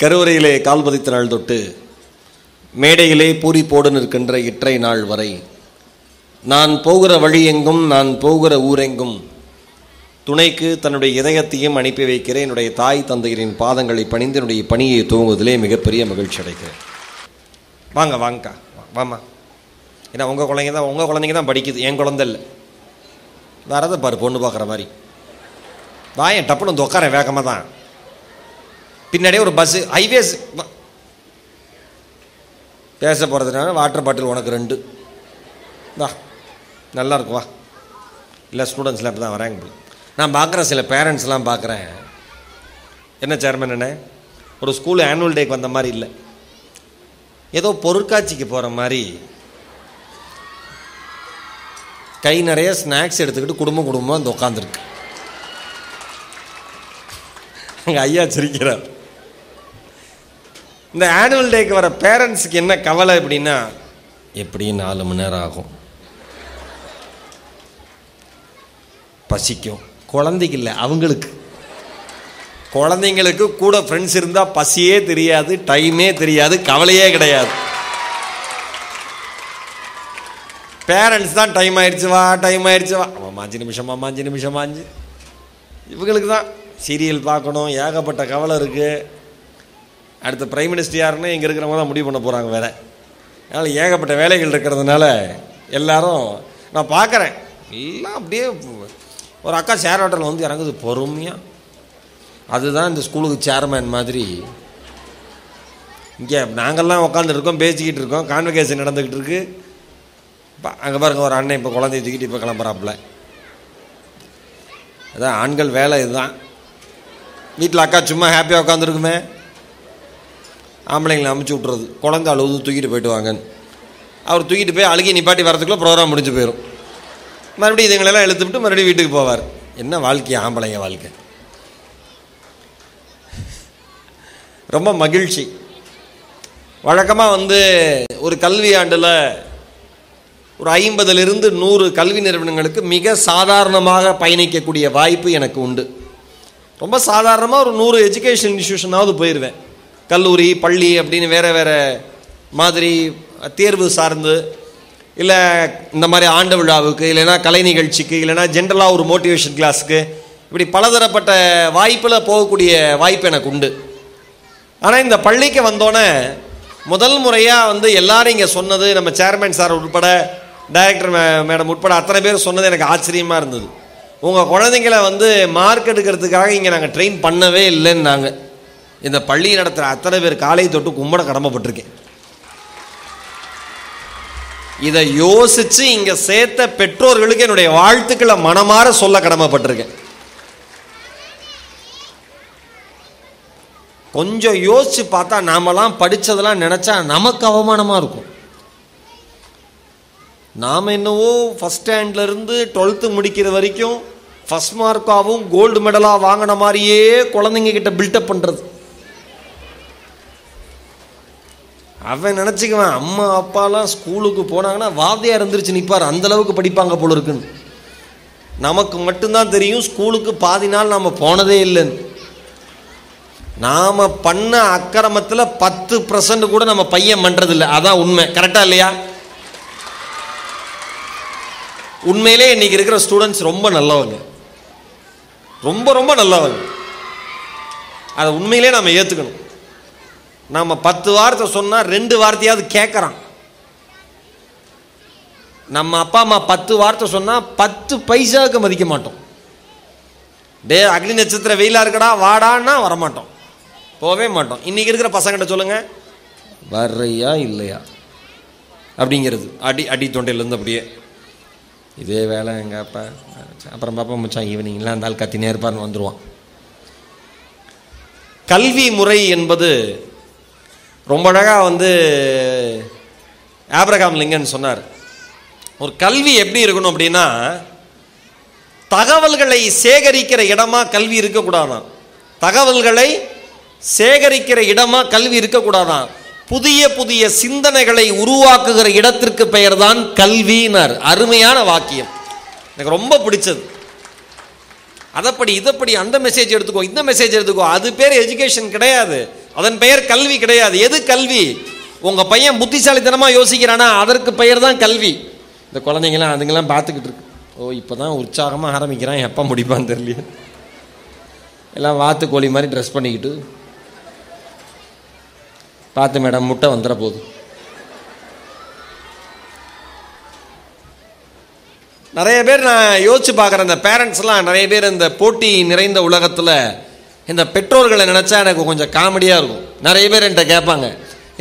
கருவறையிலே கால் பதித்த நாள் தொட்டு மேடையிலே பூரிப்போடு நிற்கின்ற இற்றை நாள் வரை. நான் போகிற வழி எங்கும் நான் போகிற ஊரெங்கும் துணைக்கு தன்னுடைய இதயத்தையும் அனுப்பி வைக்கிறேன். என்னுடைய தாய் தந்தையரின் பாதங்களை பணிந்து என்னுடைய பணியை துவங்குவதிலே மிகப்பெரிய மகிழ்ச்சி அடைக்கிறேன் வாங்க வாங்கக்கா வாமா. ஏன்னா உங்கள் குழந்தைங்க தான் உங்கள் குழந்தைங்க தான் படிக்குது. என் குழந்தை இல்லை. வேறதை பாரு பொண்ணு பார்க்குற மாதிரி. வாயன் டப்புன்னு வந்து உட்காரன் வேகமாக தான். பின்னாடியே ஒரு பஸ்ஸு ஹைவேஸ் பேச போகிறதுனால வாட்டர் பாட்டில் உனக்கு ரெண்டு. வா நல்லா இருக்கும் வா. இல்லை ஸ்டூடெண்ட்ஸ்லாம் இப்போ தான் வராங்க நான் பார்க்குறேன் சில பேரண்ட்ஸ்லாம் பார்க்குறேன் என்ன சேர்மன் என்ன? ஒரு ஸ்கூல் ஆனுவல் டேக்கு வந்த மாதிரி இல்லை. ஏதோ பொருட்காட்சிக்கு போகிற மாதிரி. கை நிறைய ஸ்நாக்ஸ் எடுத்துக்கிட்டு குடும்பம் குடும்பமாக வந்து உட்காந்துருக்கு அங்கே ஐயா சிரிக்கிறார். இந்த ஆனுவல் டேக்கு வர பேரண்ட்ஸுக்கு என்ன கவலை அப்படின்னா எப்படியும் நாலு மணி நேரம் ஆகும். பசிக்கும். குழந்தைக்கு இல்லை அவங்களுக்கு. குழந்தைங்களுக்கு கூட ஃப்ரெண்ட்ஸ் இருந்தால் பசியே தெரியாது டைமே தெரியாது கவலையே கிடையாது. பேரண்ட்ஸ் தான் டைம் ஆயிடுச்சு வா டைம் ஆயிடுச்சு வா. ஆமாம் அஞ்சு நிமிஷமா அஞ்சு நிமிஷமா அஞ்சு. இவங்களுக்கு தான் சீரியல் பார்க்கணும் ஏகப்பட்ட கவலை இருக்குது அடுத்த பிரைம் மினிஸ்டர் யாருன்னு இங்கே இருக்கிறவங்க தான் முடிவு பண்ண போகிறாங்க வேற. அதனால் ஏகப்பட்ட வேலைகள் இருக்கிறதுனால எல்லாரும் நான் பார்க்குறேன். எல்லாம் அப்படியே ஒரு அக்கா சேர் ஹோட்டல் வந்து இறங்குது பொறுமையாக அதுதான் இந்த ஸ்கூலுக்கு சேர்மேன் மாதிரி. இங்கே நாங்கள்லாம் உட்காந்துருக்கோம் பேசிக்கிட்டு இருக்கோம் கான்வெகேஷன் நடந்துக்கிட்டு இருக்கு. இப்போ அங்கே பாருங்க ஒரு அண்ணன் இப்போ குழந்தைய தூக்கிட்டு இப்போ கிளம்புறாப்புல. அதான் ஆண்கள் வேலை இதுதான். வீட்டில் அக்கா சும்மா ஹாப்பியாக உட்காந்துருக்குமே ஆம்பளைங்களை அமுச்சு விட்றது குழந்தை அழுது தூக்கிட்டு போயிட்டு வாங்கன்னு. அவர் தூக்கிட்டு போய் அழுகி நிப்பாட்டி வரதுக்குள்ளே ப்ரோக்ராம் முடிஞ்சு போயிடும் மறுபடியும் இதுங்களெல்லாம் இழுத்துவிட்டு மறுபடியும் வீட்டுக்கு போவார். என்ன வாழ்க்கை ஆம்பளைங்க வாழ்க்கை. ரொம்ப மகிழ்ச்சி. வழக்கமாக வந்து ஒரு கல்வி ஆண்டில் ஒரு ஐம்பதுலேருந்து நூறு கல்வி நிறுவனங்களுக்கு மிக சாதாரணமாக பயணிக்கக்கூடிய வாய்ப்பு எனக்கு உண்டு. ரொம்ப சாதாரணமாக ஒரு நூறு எஜுகேஷன் இன்ஸ்டியூஷனாவது போயிடுவேன் கல்லூரி பள்ளி அப்படின்னு வேறு வேறு மாதிரி தேர்வு சார்ந்து இல்லை இந்த மாதிரி ஆண்டு விழாவுக்கு இல்லைன்னா கலை நிகழ்ச்சிக்கு இல்லைனா ஜென்ரலாக ஒரு மோட்டிவேஷன் கிளாஸுக்கு இப்படி பலதரப்பட்ட வாய்ப்பில் போகக்கூடிய வாய்ப்பு எனக்கு உண்டு. ஆனால் இந்த பள்ளிக்கு வந்தோன்னே முதல் முறையாக வந்து எல்லாரும் இங்கே சொன்னது நம்ம சேர்மேன் சார் உட்பட டைரக்டர் மே மேடம் உட்பட அத்தனை பேர் சொன்னது எனக்கு ஆச்சரியமாக இருந்தது. உங்கள் குழந்தைங்கள வந்து மார்க் எடுக்கிறதுக்காக இங்கே நாங்கள் ட்ரெயின் பண்ணவே இல்லைன்னு நாங்கள் இந்த பள்ளி நடத்துகிற அத்தனை பேர் காலை தொட்டு கும்பிட கடமைப்பட்டிருக்கேன். இதை யோசித்து இங்கே சேர்த்த பெற்றோர்களுக்கு என்னுடைய வாழ்த்துக்களை மனமாற சொல்ல கடமைப்பட்டிருக்கேன். கொஞ்சம் யோசிச்சு பார்த்தா நாமெல்லாம் படித்ததெல்லாம் நினச்சா நமக்கு அவமானமாக இருக்கும். நாம் என்னவோ ஃபஸ்ட் ஸ்டாண்ட்லேருந்து டுவெல்த்து முடிக்கிற வரைக்கும் ஃபஸ்ட் மார்க்காகவும் கோல்டு மெடலாக வாங்கின மாதிரியே குழந்தைங்க கிட்ட பில்டப் பண்ணுறது அவன் நினச்சிக்குவான் அம்மா அப்பாலாம் ஸ்கூலுக்கு போனாங்கன்னா வாத்தியாக இருந்துருச்சு நிற்பார் அந்தளவுக்கு படிப்பாங்க போல இருக்குன்னு. நமக்கு மட்டும்தான் தெரியும் ஸ்கூலுக்கு பாதி நாள் நாம் போனதே இல்லைன்னு. நாம் பண்ண அக்கிரமத்தில் பத்து பர்சன்ட் கூட நம்ம பையன் பண்ணுறதில்ல அதான் உண்மை. கரெக்டாக இல்லையா? உண்மையிலே இன்னைக்கு இருக்கிற ஸ்டூடெண்ட்ஸ் ரொம்ப நல்லவங்க. ரொம்ப ரொம்ப நல்லவங்க. அதை உண்மையிலே நாம் ஏற்றுக்கணும் நம்ம பத்து வார்த்தை சொன்னால் ரெண்டு வார்த்தையாவது கேட்குறான் நம்ம அப்பா அம்மா பத்து வார்த்தை சொன்னால் பத்து பைசாவுக்கு மதிக்க மாட்டோம். டே அக்னி நட்சத்திர வெயிலாக இருக்கடா வாடான்னா வரமாட்டோம். போகவே மாட்டோம். இன்றைக்கி இருக்கிற பசங்கிட்ட சொல்லுங்கள் வர்றையா இல்லையா? அப்படிங்கிறது. அடி அடி தொண்டையிலேருந்து அப்படியே. இதே வேலை எங்கள் அப்பா. அப்புறம் பாப்பா மச்சான் ஈவினிங்லாம் அந்த ஆள் கத்தினே இருப்பார்னு வந்துடுவான் கல்வி முறை என்பது ரொம்ப அழகாக வந்து ஆப்ரகாம் லிங்கன் சொன்னார். ஒரு கல்வி எப்படி இருக்கணும் அப்படின்னா தகவல்களை சேகரிக்கிற இடமா கல்வி இருக்கக்கூடாதான். தகவல்களை சேகரிக்கிற இடமா கல்வி இருக்கக்கூடாதான். புதிய புதிய சிந்தனைகளை உருவாக்குகிற இடத்திற்கு பெயர்தான் கல்வினார் அருமையான வாக்கியம். எனக்கு ரொம்ப பிடிச்சது. அதைப்படி இதைப்படி அந்த மெசேஜ் எடுத்துக்கோ இந்த மெசேஜ் எடுத்துக்கோ அது பேர் எஜுகேஷன் கிடையாது. அதன் பெயர் கல்வி கிடையாது. எது கல்வி? உங்கள் பையன் புத்திசாலித்தனமாக யோசிக்கிறானா? அதற்கு பெயர் தான் கல்வி. இந்த குழந்தைங்களாம் அதுங்கெல்லாம் பார்த்துக்கிட்டு இருக்கு. ஓ இப்பதான் உற்சாகமாக ஆரம்பிக்கிறான். எப்போ முடிப்பான்னு தெரியல எல்லாம் வாத்து கோழி மாதிரி ட்ரெஸ் பண்ணிக்கிட்டு. பார்த்து மேடம் முட்டை வந்துட போதும் நிறைய பேர் நான் யோசிச்சு பார்க்குறேன். இந்த பேரண்ட்ஸ்லாம் நிறைய பேர் இந்த போட்டி நிறைந்த உலகத்தில் இந்த பெற்றோர்களை நினச்சா எனக்கு கொஞ்சம் காமெடியாக இருக்கும். நிறைய பேர் என்கிட்ட கேட்பாங்க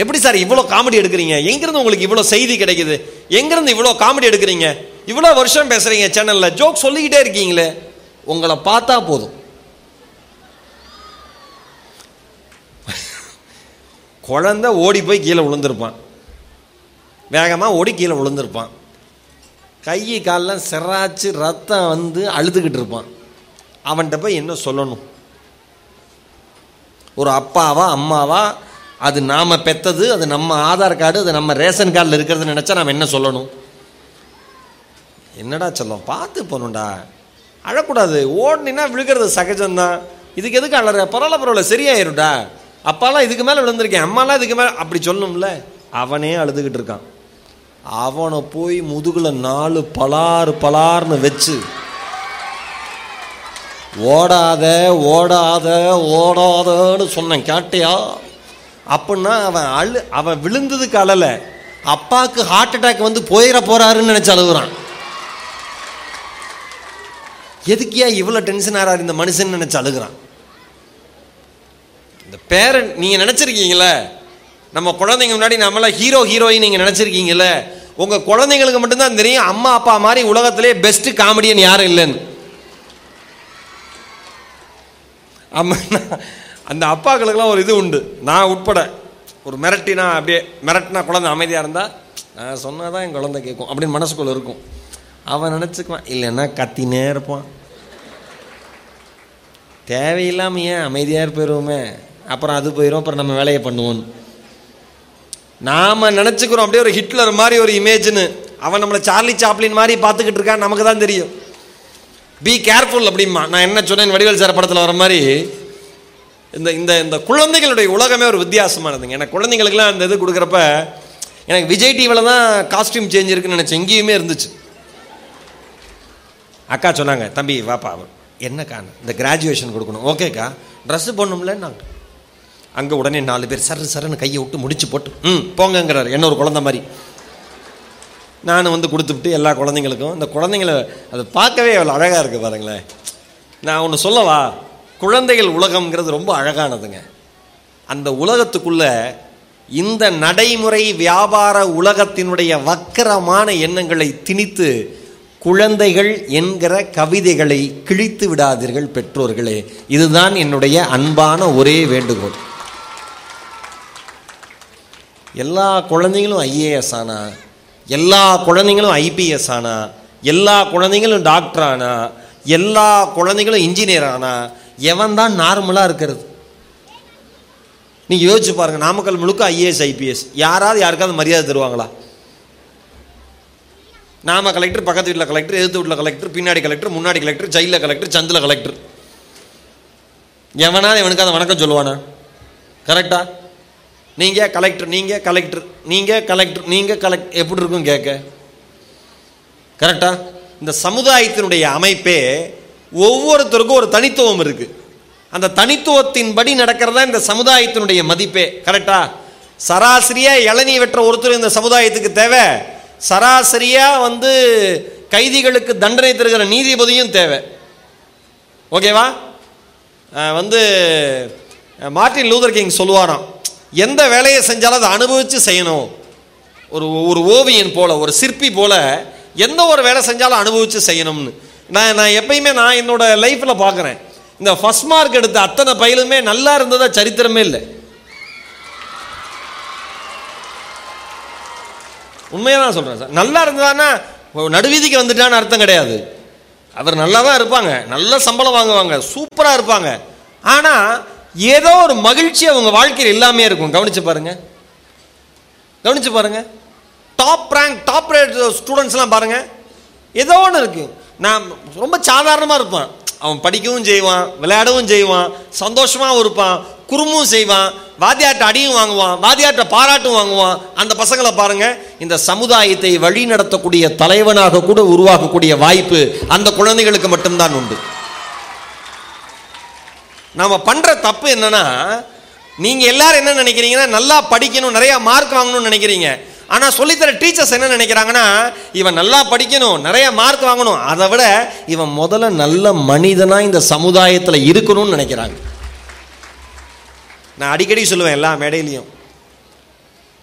எப்படி சார் இவ்வளோ காமெடி எடுக்கிறீங்க? எங்கேருந்து உங்களுக்கு இவ்வளோ செய்தி கிடைக்குது? எங்கேருந்து இவ்வளோ காமெடி எடுக்கிறீங்க? இவ்வளோ வருஷம் பேசுகிறீங்க சேனலில் ஜோக் சொல்லிக்கிட்டே இருக்கீங்களே. உங்களை பார்த்தா போதும். குழந்தை ஓடி போய் கீழே விழுந்திருப்பான். வேகமாக ஓடி கீழே விழுந்திருப்பான். கை காலெலாம் சிராச்சு ரத்தம் வந்து அழுதுகிட்டு இருப்பான். அவன்கிட்ட போய் என்ன சொல்லணும்? ஒரு அப்பாவா அம்மாவா அது நாம் பெற்றது அது நம்ம ஆதார் கார்டு அது நம்ம ரேஷன் கார்டில் இருக்கிறது நினச்சா நாம் என்ன சொல்லணும்? என்னடா சொல்லும்? பார்த்து போகணும்டா. அழக்கூடாது. ஓடுனா விழுகிறது சகஜம்தான். இதுக்கு எதுக்கு அழற பரவாயில்ல பரவாயில்ல சரியாயிரும்டா. அப்பாலாம் இதுக்கு மேலே விழுந்திருக்கேன். அம்மாலாம் இதுக்கு மேலே அப்படி சொல்லணும்ல? அவனே அழுதுகிட்டு இருக்கான். அவனை போய் முதுகில் நாலு பலாறு பலார்னு வச்சு ஓடாத ஓடாத ஓடாதன்னு சொன்னேன் கேட்டியா? அப்படின்னா அவன் அழு அவன் விழுந்ததுக்கு அழல. அப்பாவுக்கு ஹார்ட் அட்டாக் வந்து போயிட போறாருன்னு நினைச்சு அழுகுறான். எதுக்கியா இவ்வளோ டென்ஷன் ஆறாரு இந்த மனுஷன் நினைச்சு அழுகுறான். இந்த பேரண்ட் நீங்க நினைச்சிருக்கீங்களே நம்ம குழந்தைங்க முன்னாடி நம்மளாம் ஹீரோ ஹீரோயின் நீங்க நினைச்சிருக்கீங்கல்ல? உங்க குழந்தைங்களுக்கு மட்டும்தான் தெரியும் அம்மா அப்பா மாதிரி உலகத்திலே பெஸ்ட் காமெடியன் யாரும் இல்லைன்னு. அம்மா அந்த அப்பாக்களுக்கெல்லாம் ஒரு இது உண்டு. நான் உட்பட. ஒரு மிரட்டினா அப்படியே மிரட்டினா குழந்தை அமைதியாக இருந்தால் நான் சொன்னால் தான் என் குழந்தை கேட்கும். அப்படின்னு மனசுக்குள்ள இருக்கும். அவன் நினச்சிக்குவான் இல்லைன்னா கத்தினே இருப்பான். தேவையில்லாமல் ஏன் அமைதியாக போயிடுவோமே அப்புறம் அது போயிடும் அப்புறம் நம்ம வேலையை பண்ணுவோம் நாம் நினச்சிக்கிறோம் அப்படியே ஒரு ஹிட்லர் மாதிரி ஒரு இமேஜ்னு அவன் நம்மளை சார்லி சாப்ளின் மாதிரி பார்த்துக்கிட்டு இருக்கான் நமக்கு தான் தெரியும். பி கேர்ஃபுல் அப்படிமா நான் என்ன சொன்னேன்? வடிவேல் சார் படத்தில் வர மாதிரி இந்த இந்த இந்த குழந்தைகளுடைய உலகமே ஒரு வித்தியாசமானதுங்க. எனக்கு குழந்தைங்களுக்குலாம் அந்த இது கொடுக்குறப்ப எனக்கு விஜய் டிவியில் தான் காஸ்டியூம் சேஞ்ச் இருக்குன்னு நினச்சேன். எங்கேயுமே இருந்துச்சு. அக்கா சொன்னாங்க தம்பி வாப்பா என்னக்கா இந்த கிராஜுவேஷன் கொடுக்கணும். ஓகேக்கா. ட்ரெஸ்ஸு போடணும்ல நாங்கள் அங்கே உடனே நாலு பேர் சரு சருன்னு கையை விட்டு முடிச்சு போட்டு ம் போங்கங்கிறார். என்ன ஒரு குழந்த மாதிரி. நான் வந்து கொடுத்துட்டு எல்லா குழந்தைங்களுக்கும் இந்த குழந்தைங்கள அதை பார்க்கவே அவ்வளோ அழகாக இருக்குது பாருங்களேன். நான் ஒன்று சொல்லவா? குழந்தைகள் உலகம்ங்கிறது ரொம்ப அழகானதுங்க. அந்த உலகத்துக்குள்ளே இந்த நடைமுறை வியாபார உலகத்தினுடைய வக்கரமான எண்ணங்களை திணித்து குழந்தைகள் என்கிற கவிதைகளை கிழித்து விடாதீர்கள் பெற்றோர்களே. இதுதான் என்னுடைய அன்பான ஒரே வேண்டுகோள். எல்லா குழந்தைங்களும் ஐஏஎஸ் ஆனா எல்லா குழந்தைங்களும் ஐபிஎஸ் ஆனா எல்லா குழந்தைங்களும் டாக்டர் ஆனா எல்லா குழந்தைங்களும் இன்ஜினியர் ஆனா எவன் தான் நார்மலாக இருக்கிறது? நீங்கள் யோசிச்சு பாருங்க நாமக்கல் முழுக்க ஐஏஎஸ் ஐபிஎஸ். யாராவது யாருக்காவது மரியாதை தருவாங்களா? நாம கலெக்டர் பக்கத்து வீட்டில் கலெக்டர் எதிர்த்து வீட்டில் கலெக்டர் பின்னாடி கலெக்டர் முன்னாடி கலெக்டர் ஜெயிலில் கலெக்டர் சந்தில் கலெக்டர். எவனாவது எவனுக்கு அதை வணக்கம் சொல்லுவானா? கரெக்டா? நீங்கள் கலெக்டர் நீங்கள் கலெக்டர் நீங்கள் கலெக்டர் நீங்கள் கலெக்ட் எப்படி இருக்கும் கேட்க கரெக்டா இந்த சமுதாயத்தினுடைய அமைப்பே ஒவ்வொருத்தருக்கும் ஒரு தனித்துவம் இருக்குது அந்த தனித்துவத்தின்படி நடக்கிறதா இந்த சமுதாயத்தினுடைய மதிப்பே. கரெக்டா சராசரியாக இளநீ வெற்ற ஒருத்தர் இந்த சமுதாயத்துக்கு தேவை. சராசரியாக வந்து கைதிகளுக்கு தண்டனை தருகிற நீதிபதியும் தேவை. ஓகேவா வந்து மார்ட்டின் லூதர் கிங் சொல்லுவாராம். எந்த வேலையை செஞ்சாலும் அதை அனுபவித்து செய்யணும். ஒரு ஒரு ஓவியன் போல் ஒரு சிற்பி போல் எந்த ஒரு வேலை செஞ்சாலும் அனுபவித்து செய்யணும்னு. நான் நான் எப்பயுமே நான் என்னோட லைஃப்பில் பார்க்குறேன் இந்த ஃபஸ்ட் மார்க் எடுத்த அத்தனை பயிலுமே நல்லா இருந்ததா சரித்திரமே இல்லை. உண்மையாக தான் சொல்கிறேன் சார். நல்லா இருந்ததான்னா நடுவீதிக்கு வந்துட்டான்னு அர்த்தம் கிடையாது. அவர் நல்லா தான் இருப்பாங்க. நல்ல சம்பளம் வாங்குவாங்க. சூப்பராக இருப்பாங்க. ஆனால் ஏதோ ஒரு மகிழ்ச்சி அவங்க வாழ்க்கையில் எல்லாமே இருக்கும். கவனிச்சு பாருங்க. கவனிச்சு பாருங்க. டாப் ரேங்க் டாப் ரேட் ஸ்டூடெண்ட்ஸ்லாம் பாருங்க. ஏதோ ஒன்று இருக்கு. நான் ரொம்ப சாதாரணமாக இருப்பான். அவன் படிக்கவும் செய்வான் விளையாடவும் செய்வான் சந்தோஷமாகவும் இருப்பான் குறும்பும் செய்வான் வாத்தியாட்ட அடியும் வாங்குவான் வாத்தியாட்ட பாராட்டும் வாங்குவான். அந்த பசங்களை பாருங்க. இந்த சமுதாயத்தை வழி நடத்தக்கூடிய தலைவனாக கூட உருவாக்கக்கூடிய வாய்ப்பு அந்த குழந்தைகளுக்கு மட்டும்தான் உண்டு. நாம் பண்ணுற தப்பு என்னன்னா நீங்கள் எல்லாரும் என்ன நினைக்கிறீங்கன்னா நல்லா படிக்கணும் நிறையா மார்க் வாங்கணும்னு நினைக்கிறீங்க. ஆனால் சொல்லித்தர டீச்சர்ஸ் என்ன நினைக்கிறாங்கன்னா இவன் நல்லா படிக்கணும் நிறைய மார்க் வாங்கணும். அதை விட இவன் முதல்ல நல்ல மனிதனாக இந்த சமுதாயத்தில் இருக்கணும்னு நினைக்கிறாங்க. நான் அடிக்கடி சொல்லுவேன் எல்லா மேடையிலையும்.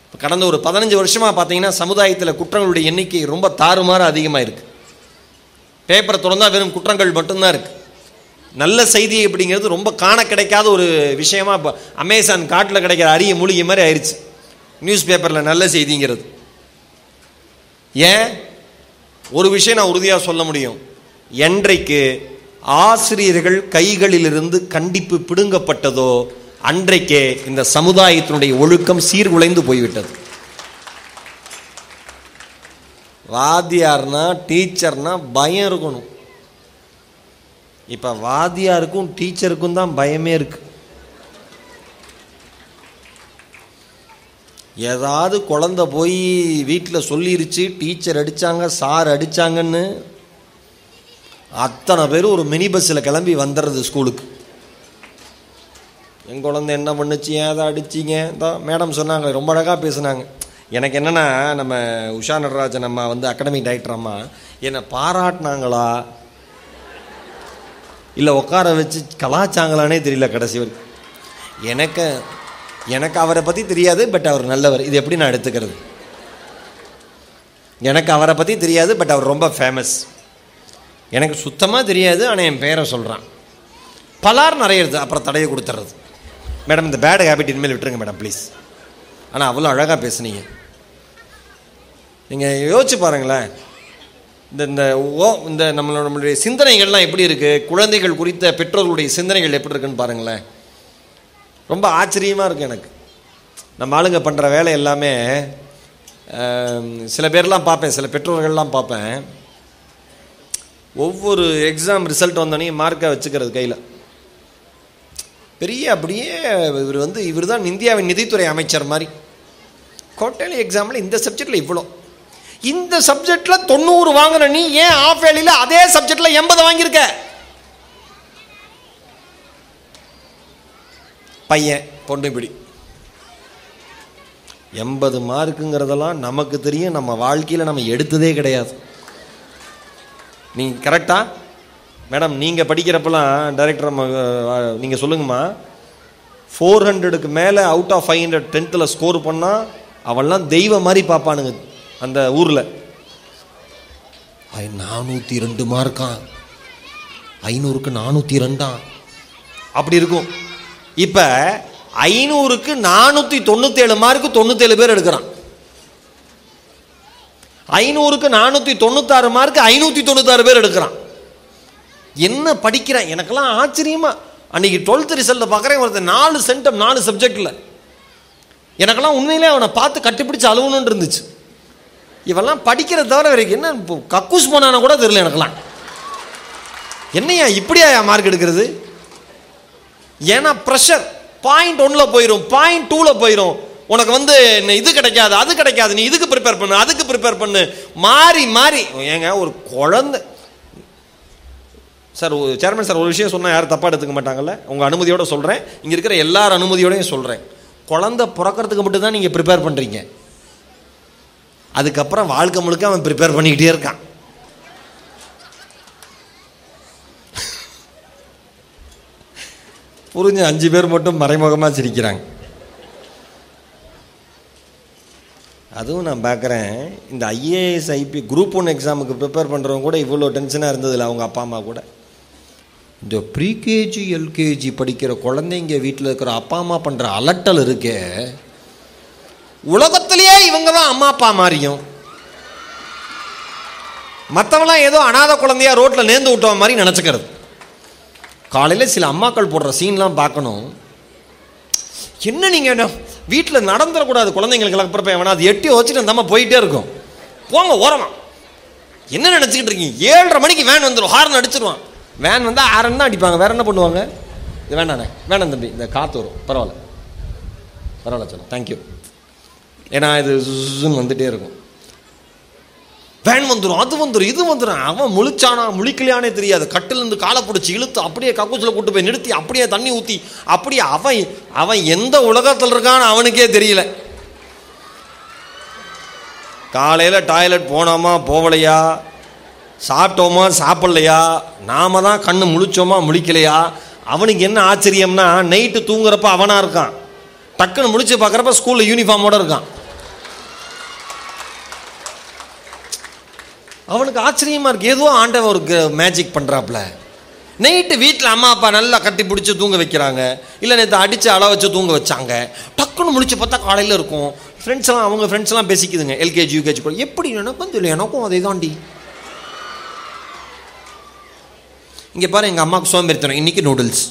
இப்போ கடந்த ஒரு பதினஞ்சு வருஷமாக பார்த்தீங்கன்னா சமுதாயத்தில் குற்றங்களுடைய எண்ணிக்கை ரொம்ப தாறுமாறு அதிகமாக இருக்குது பேப்பரை திறந்தால் வெறும் குற்றங்கள் மட்டும்தான் இருக்குது நல்ல செய்தி அப்படிங்கிறது ரொம்ப காண கிடைக்காத ஒரு விஷயமா இப்போ அமேசான் காட்டில் கிடைக்கிற அரிய மூலிகை மாதிரி ஆயிடுச்சு நியூஸ் பேப்பரில் நல்ல செய்திங்கிறது. ஏன்? ஒரு விஷயம் நான் உறுதியாக சொல்ல முடியும். என்றைக்கு ஆசிரியர்கள் கைகளிலிருந்து கண்டிப்பு பிடுங்கப்பட்டதோ அன்றைக்கே இந்த சமுதாயத்தினுடைய ஒழுக்கம் சீர்குலைந்து போய்விட்டது. வாத்தியார்னா டீச்சர்னா பயம் இருக்கணும். இப்போ வாத்தியாருக்கும் டீச்சருக்கும் தான் பயமே இருக்கு. ஏதாவது குழந்த போய் வீட்டில் சொல்லிருச்சு டீச்சர் அடித்தாங்க சார் அடிச்சாங்கன்னு அத்தனை பேரும் ஒரு மினி பஸ்ஸில் கிளம்பி வந்துடுறது ஸ்கூலுக்கு. என் குழந்தை என்ன பண்ணுச்சு ஏன் அதை அடிச்சிங்க? தான் மேடம் சொன்னாங்க ரொம்ப அழகாக பேசுனாங்க. எனக்கு என்னென்னா நம்ம உஷா நடராஜன் அம்மா வந்து அகாடமிக் டைரக்டர் அம்மா என்னை பாராட்டினாங்களா? இல்லை உட்கார வச்சு கலாச்சாங்களானே தெரியல கடைசி வரைக்கும். எனக்கு எனக்கு அவரை பற்றி தெரியாது பட் அவர் நல்லவர். இது எப்படி நான் எடுத்துக்கிறது? எனக்கு அவரை பற்றி தெரியாது பட் அவர் ரொம்ப ஃபேமஸ் எனக்கு சுத்தமாக தெரியாது ஆனால் என் பேரை சொல்கிறான் பலார் நிறைய இருக்குது அப்புறம் தடையை கொடுத்துட்றது மேடம் இந்த பேட் ஹேபிட் இனிமேல் விட்டுருங்க மேடம் ப்ளீஸ் ஆனால் அவ்வளோ அழகாக பேசுனீங்க. நீங்கள் யோசிச்சு பாருங்களேன். இந்த இந்த ஓ இந்த நம்மளோட நம்மளுடைய சிந்தனைகள்லாம் எப்படி இருக்குது குழந்தைகள் குறித்த பெற்றோர்களுடைய சிந்தனைகள் எப்படி இருக்குன்னு பாருங்களேன். ரொம்ப ஆச்சரியமாக இருக்குது எனக்கு. நம்ம ஆளுங்க பண்ணுற வேலை எல்லாமே சில பேர்லாம் பார்ப்பேன் சில பெற்றோர்கள்லாம் பார்ப்பேன். ஒவ்வொரு எக்ஸாம் ரிசல்ட் வந்தோடனே மார்க்கை வச்சுக்கிறது கையில். பெரிய அப்படியே இவர் வந்து இவர் தான் இந்தியாவின் நிதித்துறை அமைச்சர் மாதிரி. கோட்டையில் எக்ஸாமில் இந்த சப்ஜெக்டில் இவ்வளோ. இந்த சப்ஜெக்டில் தொண்ணூறு வாங்கின நீ ஏன் ஆஃப் வேலையில் அதே சப்ஜெக்டில் எண்பது வாங்கியிருக்க? பையன் பொண்ணு இப்படி. எண்பது மார்க்குங்கிறதெல்லாம் நமக்கு தெரியும் நம்ம வாழ்க்கையில் நம்ம எடுத்ததே கிடையாது. நீங்கள் கரெக்டா மேடம் நீங்கள் படிக்கிறப்பெல்லாம் டைரக்டர் நீங்கள் சொல்லுங்கம்மா. ஃபோர் ஹண்ட்ரடுக்கு மேலே அவுட் ஆஃப் ஃபைவ் ஹண்ட்ரட் டென்த்தில் ஸ்கோர் பண்ணால் அவன்லாம் தெய்வம் மாதிரி பார்ப்பானுங்க. அந்த ஊரில். நானூற்றி ரெண்டு மார்க்கான் ஐநூறுக்கு நானூற்றி ரெண்டாம் அப்படி இருக்கும். இப்போ ஐநூறுக்கு நானூற்றி தொண்ணூத்தேழு மார்க்கு தொண்ணூத்தேழு பேர் எடுக்கிறான். ஐநூறுக்கு நானூற்றி தொண்ணூத்தாறு மார்க்கு ஐநூற்றி தொண்ணூத்தாறு பேர் எடுக்கிறான். என்ன படிக்கிறான் எனக்கெல்லாம் ஆச்சரியமா. அன்னைக்கு டுவெல்த் ரிசல்ட்டை பார்க்குறேன் ஒருத்தர் நாலு சென்டம் நாலு சப்ஜெக்டில் எனக்கெல்லாம் உண்மையிலே அவனை பார்த்து கட்டிப்பிடிச்சு அழுவணுன்னு இருந்துச்சு. இவெல்லாம் படிக்கிறத தவிர வரைக்கும் என்ன இப்போ கக்கூஸ் போனான கூட தெரியல எனக்கெல்லாம். என்னையா இப்படியா மார்க் எடுக்கிறது? ஏன்னா ப்ரெஷர் பாயிண்ட் ஒன்றில் போயிடும் பாயிண்ட் டூவில் போயிடும் உனக்கு வந்து என்ன இது கிடைக்காது அது கிடைக்காது நீ இதுக்கு ப்ரிப்பேர் பண்ணு அதுக்கு ப்ரிப்பேர் பண்ணு. மாறி மாறி. ஏங்க ஒரு குழந்தை. சார் சேர்மன் சார் ஒரு விஷயம் சொன்னால் யாரும் தப்பாக எடுத்துக்க மாட்டாங்கல்ல? உங்கள் அனுமதியோடு சொல்கிறேன் இங்கே இருக்கிற எல்லார் அனுமதியோடையும் சொல்கிறேன் குழந்தை பிறக்கிறதுக்கு மட்டும் தான் நீங்கள் ப்ரிப்பேர் பண்ணுறீங்க அதுக்கப்புறம் வாழ்க்கை முழுக்க அவன் ப்ரிப்பேர் பண்ணிக்கிட்டே இருக்கான். புரிஞ்ச அஞ்சு பேர் மட்டும் மறைமுகமாக சிரிக்கிறாங்க. அதுவும் நான் பார்க்குறேன் இந்த ஐஏஎஸ் ஐபி குரூப் ஒன் எக்ஸாமுக்கு ப்ரிப்பேர் பண்ணுறவங்க கூட இவ்வளோ டென்ஷனாக இருந்ததில்ல அவங்க அப்பா அம்மா கூட. இந்த ப்ரீகேஜி எல்கேஜி படிக்கிற குழந்தைங்க வீட்டில் இருக்கிற அப்பா அம்மா பண்ணுற அலட்டல் இருக்கே. உலக இவங்க தான் அம்மா அப்பா மாதிரியும். மற்றவெல்லாம் ஏதோ அனாதை குழந்தையா ரோட்டில் நேர்ந்து விட்ட மாதிரி நினச்சிக்கிறது. காலையில் சில அம்மாக்கள் போடுற சீன்லாம் பார்க்கணும். என்ன நீங்கள் வீட்டில் நடந்துடக்கூடாது குழந்தைங்களுக்கு அப்புறம் வேணாம் அது எட்டி வச்சுட்டு அந்த அம்மா போயிட்டே இருக்கும். போங்க ஓரமா. என்ன நினச்சிக்கிட்டு இருக்கீங்க? ஏழரை மணிக்கு வேன் வந்துடும் ஹார்ன் அடிச்சிருவான். வேன் வந்தால் ஆரன் தான் அடிப்பாங்க. வேற என்ன பண்ணுவாங்க? இது வேண்டாண்ணே. வேணாம் தம்பி. இந்த காற்று வரும். பரவாயில்ல. பரவாயில்ல சொல்ல தேங்க்யூ ஏன்னா இது ஜுன்னு வந்துட்டே இருக்கும். வேன் வந்துடும் அது வந்துடும் இது வந்துடும் அவன் முழிச்சானா முழிக்கலையானே தெரியாது. கட்டிலிருந்து காலை பிடிச்சி இழுத்து அப்படியே கக்கூச்சில் கூட்டு போய் நிறுத்தி அப்படியே தண்ணி ஊற்றி அப்படியே அவன் அவன் எந்த உலகத்தில் இருக்கான்னு அவனுக்கே தெரியல. காலையில் டாய்லெட் போனோமா போகலையா சாப்பிட்டோமா சாப்பிட்லையா? நாம தான் கண்ணு முழிச்சோமா முழிக்கலையா? அவனுக்கு என்ன ஆச்சரியம்னா நைட்டு தூங்குறப்ப அவனாக இருக்கான். டக்குன்னு முடிச்சு பார்க்குறப்ப ஸ்கூலில் யூனிஃபார்மோட இருக்கான். அவனுக்கு ஆச்சரியமா இருக்கு. ஏதோ ஆண்டவன் ஒரு மேஜிக் பண்றாப்ல நைட்டு வீட்டில் அம்மா அப்பா நல்லா கட்டி பிடிச்சி தூங்க வைக்கிறாங்க. இல்லை நேற்று அடித்து அள வச்சு தூங்க வச்சாங்க. டக்குன்னு முடிச்சு பார்த்தா காலையில் இருக்கும். ஃப்ரெண்ட்ஸ் எல்லாம் அவங்க ஃப்ரெண்ட்ஸ்லாம் பேசிக்குதுங்க. எல்கேஜி யூகேஜி கூட எப்படி எனக்கும் தெரியல. எனக்கும் அதே தாண்டி இங்கே பாரு எங்கள் அம்மாவுக்கு சோம்பேறித்தனம். இன்னைக்கு நூடுல்ஸ்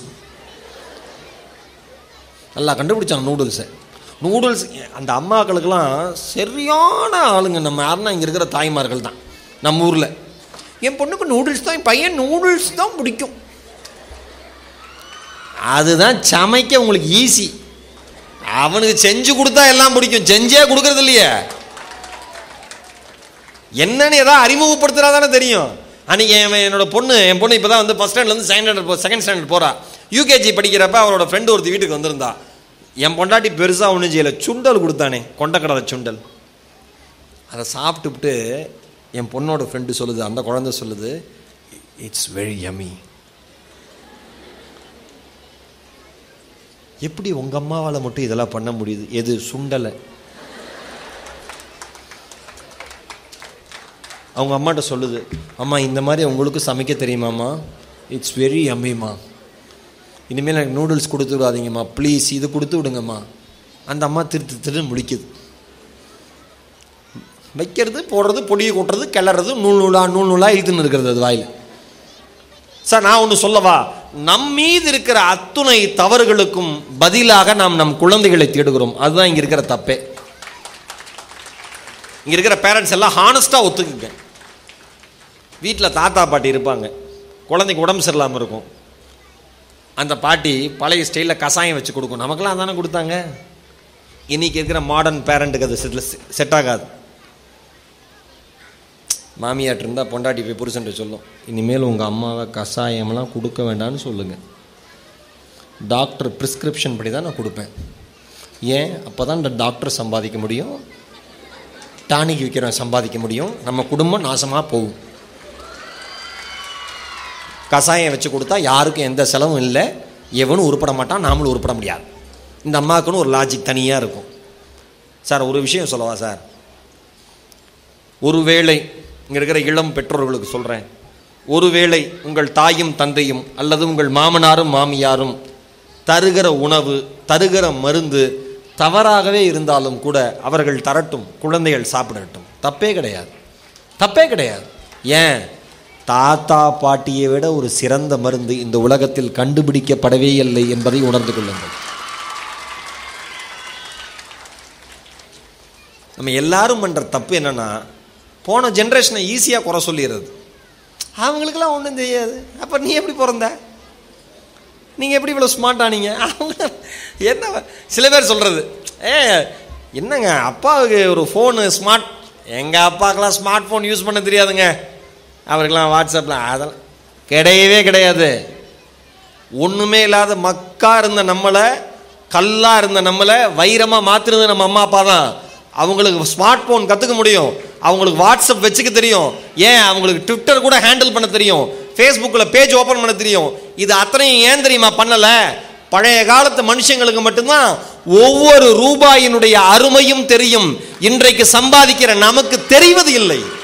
நல்லா கண்டுபிடிச்சாங்க நூடுல்ஸை நூடுல்ஸ் அந்த அம்மாக்களுக்கெல்லாம் சரியான ஆளுங்க நம்ம. யாருன்னா இங்கே இருக்கிற தாய்மார்கள் தான். நம்ம ஊரில். என் பொண்ணுக்கு நூடுல்ஸ் தான் என் பையன் நூடுல்ஸ் தான் பிடிக்கும். அதுதான் சமைக்க உங்களுக்கு ஈஸி அவனுக்கு செஞ்சு கொடுத்தா எல்லாம் பிடிக்கும். செஞ்சே கொடுக்கறது இல்லையே. என்னன்னு ஏதாவது அறிமுகப்படுத்துகிறா தானே தெரியும். அன்றைக்கி என் என்னோட பொண்ணு என் பொண்ணு இப்போ தான் வந்து ஃபஸ்ட் ஸ்டாண்டர்ட்லேருந்து செகண்ட் ஸ்டாண்டர்ட் செகண்ட் ஸ்டாண்டர்ட் போகிறா யூகேஜி படிக்கிறப்ப அவரோட ஃப்ரெண்டு ஒருத்தி வீட்டுக்கு வந்திருந்தா. என் பொண்டாட்டி பெருசாக ஒன்றும் செய்யலை. சுண்டல் கொடுத்தானே கொண்டக்கடலை சுண்டல். அதை சாப்பிட்டுவிட்டு என் பொண்ணோட ஃப்ரெண்டு சொல்லுது அந்த குழந்தை சொல்லுது இட்ஸ் வெரி யமி எப்படி உங்கள் அம்மாவால் மட்டும் இதெல்லாம் பண்ண முடியுது? எது சுண்டலை? அவங்க அம்மாட்ட சொல்லுது அம்மா இந்த மாதிரி உங்களுக்கு சமைக்க தெரியுமாம்மா? இட்ஸ் வெரி அம்மிம்மா இனிமேல் எனக்கு நூடுல்ஸ் கொடுத்து விடாதீங்கம்மா. ப்ளீஸ் இது கொடுத்து விடுங்கம்மா. அந்த அம்மா திருத்து திரு முடிக்குது. வைக்கிறது போடுறது பொடியை கொட்டுறது கிளறது நூல் நூலா நூல் நூலா இழுத்துன்னு இருக்கிறது அது வாயில். சார் நான் ஒன்று சொல்லவா? நம் மீது இருக்கிற அத்துணை தவறுகளுக்கும் பதிலாக நாம் நம் குழந்தைகளை தேடுகிறோம். அதுதான் இங்கே இருக்கிற தப்பே. இங்கே இருக்கிற பேரண்ட்ஸ் எல்லாம் ஹானஸ்ட்டாக ஒத்துக்குங்க. வீட்டில் தாத்தா பாட்டி இருப்பாங்க. குழந்தைக்கு உடம்பு சரியில்லாமல் இருக்கும். அந்த பாட்டி பழைய ஸ்டைலில் கஷாயம் வச்சு கொடுக்கும். நமக்கெல்லாம் தானே கொடுத்தாங்க? இன்றைக்கி இருக்கிற மாடர்ன் பேரண்ட்டுக்கு அது செட்டில் செட் ஆகாது. மாமியாட்டு இருந்தால் பொண்டாட்டி போய் புருஷன்ட்டு சொல்லும். இனிமேல் உங்கள் அம்மாவை கஷாயம்லாம் கொடுக்க வேண்டாம்னு சொல்லுங்கள் டாக்டர் ப்ரிஸ்கிரிப்ஷன் படி தான் நான் கொடுப்பேன். ஏன்? அப்போ தான் இந்த டாக்டர் சம்பாதிக்க முடியும். டானிக் விற்கிறவன் சம்பாதிக்க முடியும். நம்ம குடும்பம் நாசமாக போகும். கஷாயம் வச்சு கொடுத்தா யாருக்கும் எந்த செலவும் இல்லை. எவனும் உருப்பட மாட்டான் நாமளும் உருப்பட முடியாது. இந்த அம்மாவுக்குன்னு ஒரு லாஜிக் தனியாக இருக்கும். சார் ஒரு விஷயம் சொல்லவா சார்? ஒருவேளை இங்கே இருக்கிற இளம் பெற்றோர்களுக்கு சொல்கிறேன் ஒருவேளை உங்கள் தாயும் தந்தையும் அல்லது உங்கள் மாமனாரும் மாமியாரும் தருகிற உணவு தருகிற மருந்து தவறாகவே இருந்தாலும் கூட அவர்கள் தரட்டும் குழந்தைகள் சாப்பிடட்டும். தப்பே கிடையாது. தப்பே கிடையாது. ஏன்? தாத்தா பாட்டியை விட ஒரு சிறந்த மருந்து இந்த உலகத்தில் கண்டுபிடிக்கப்படவே இல்லை என்பதை உணர்ந்து கொள்ளுங்கள். நம்ம எல்லாரும் பண்ணுற தப்பு என்னன்னா போன ஜென்ரேஷனை ஈஸியாக குறை சொல்லிடுறது. அவங்களுக்கெல்லாம் ஒன்றும் தெரியாது. அப்போ நீ எப்படி பிறந்த? நீங்கள் எப்படி இவ்வளோ ஸ்மார்ட்டானீங்க அவங்க என்ன சில பேர் சொல்கிறது ஏ என்னங்க அப்பாவுக்கு ஒரு ஃபோனு ஸ்மார்ட் எங்கள் அப்பாவுக்கெல்லாம் ஸ்மார்ட் ஃபோன் யூஸ் பண்ண தெரியாதுங்க. அவருக்கெல்லாம் வாட்ஸ்அப்பில் அதெல்லாம் கிடையவே கிடையாது. ஒன்றுமே இல்லாத மக்கா இருந்த நம்மளை கல்லாக இருந்த நம்மளை வைரமாக மாற்றுறது நம்ம அம்மா அப்பா தான். அவங்களுக்கு ஸ்மார்ட் ஃபோன் கற்றுக்க முடியும். அவங்களுக்கு வாட்ஸ்அப் வச்சுக்க தெரியும். ஏன்? அவங்களுக்கு ட்விட்டர் கூட ஹேண்டில் பண்ண தெரியும். ஃபேஸ்புக்கில் பேஜ் ஓப்பன் பண்ண தெரியும். இது அத்தனையும் ஏன் தெரியுமா? பண்ணலை. பழைய காலத்து மனுஷங்களுக்கு மட்டும்தான் ஒவ்வொரு ரூபாயினுடைய அருமையும் தெரியும். இன்றைக்கு சம்பாதிக்கிற நமக்கு தெரிவது இல்லை.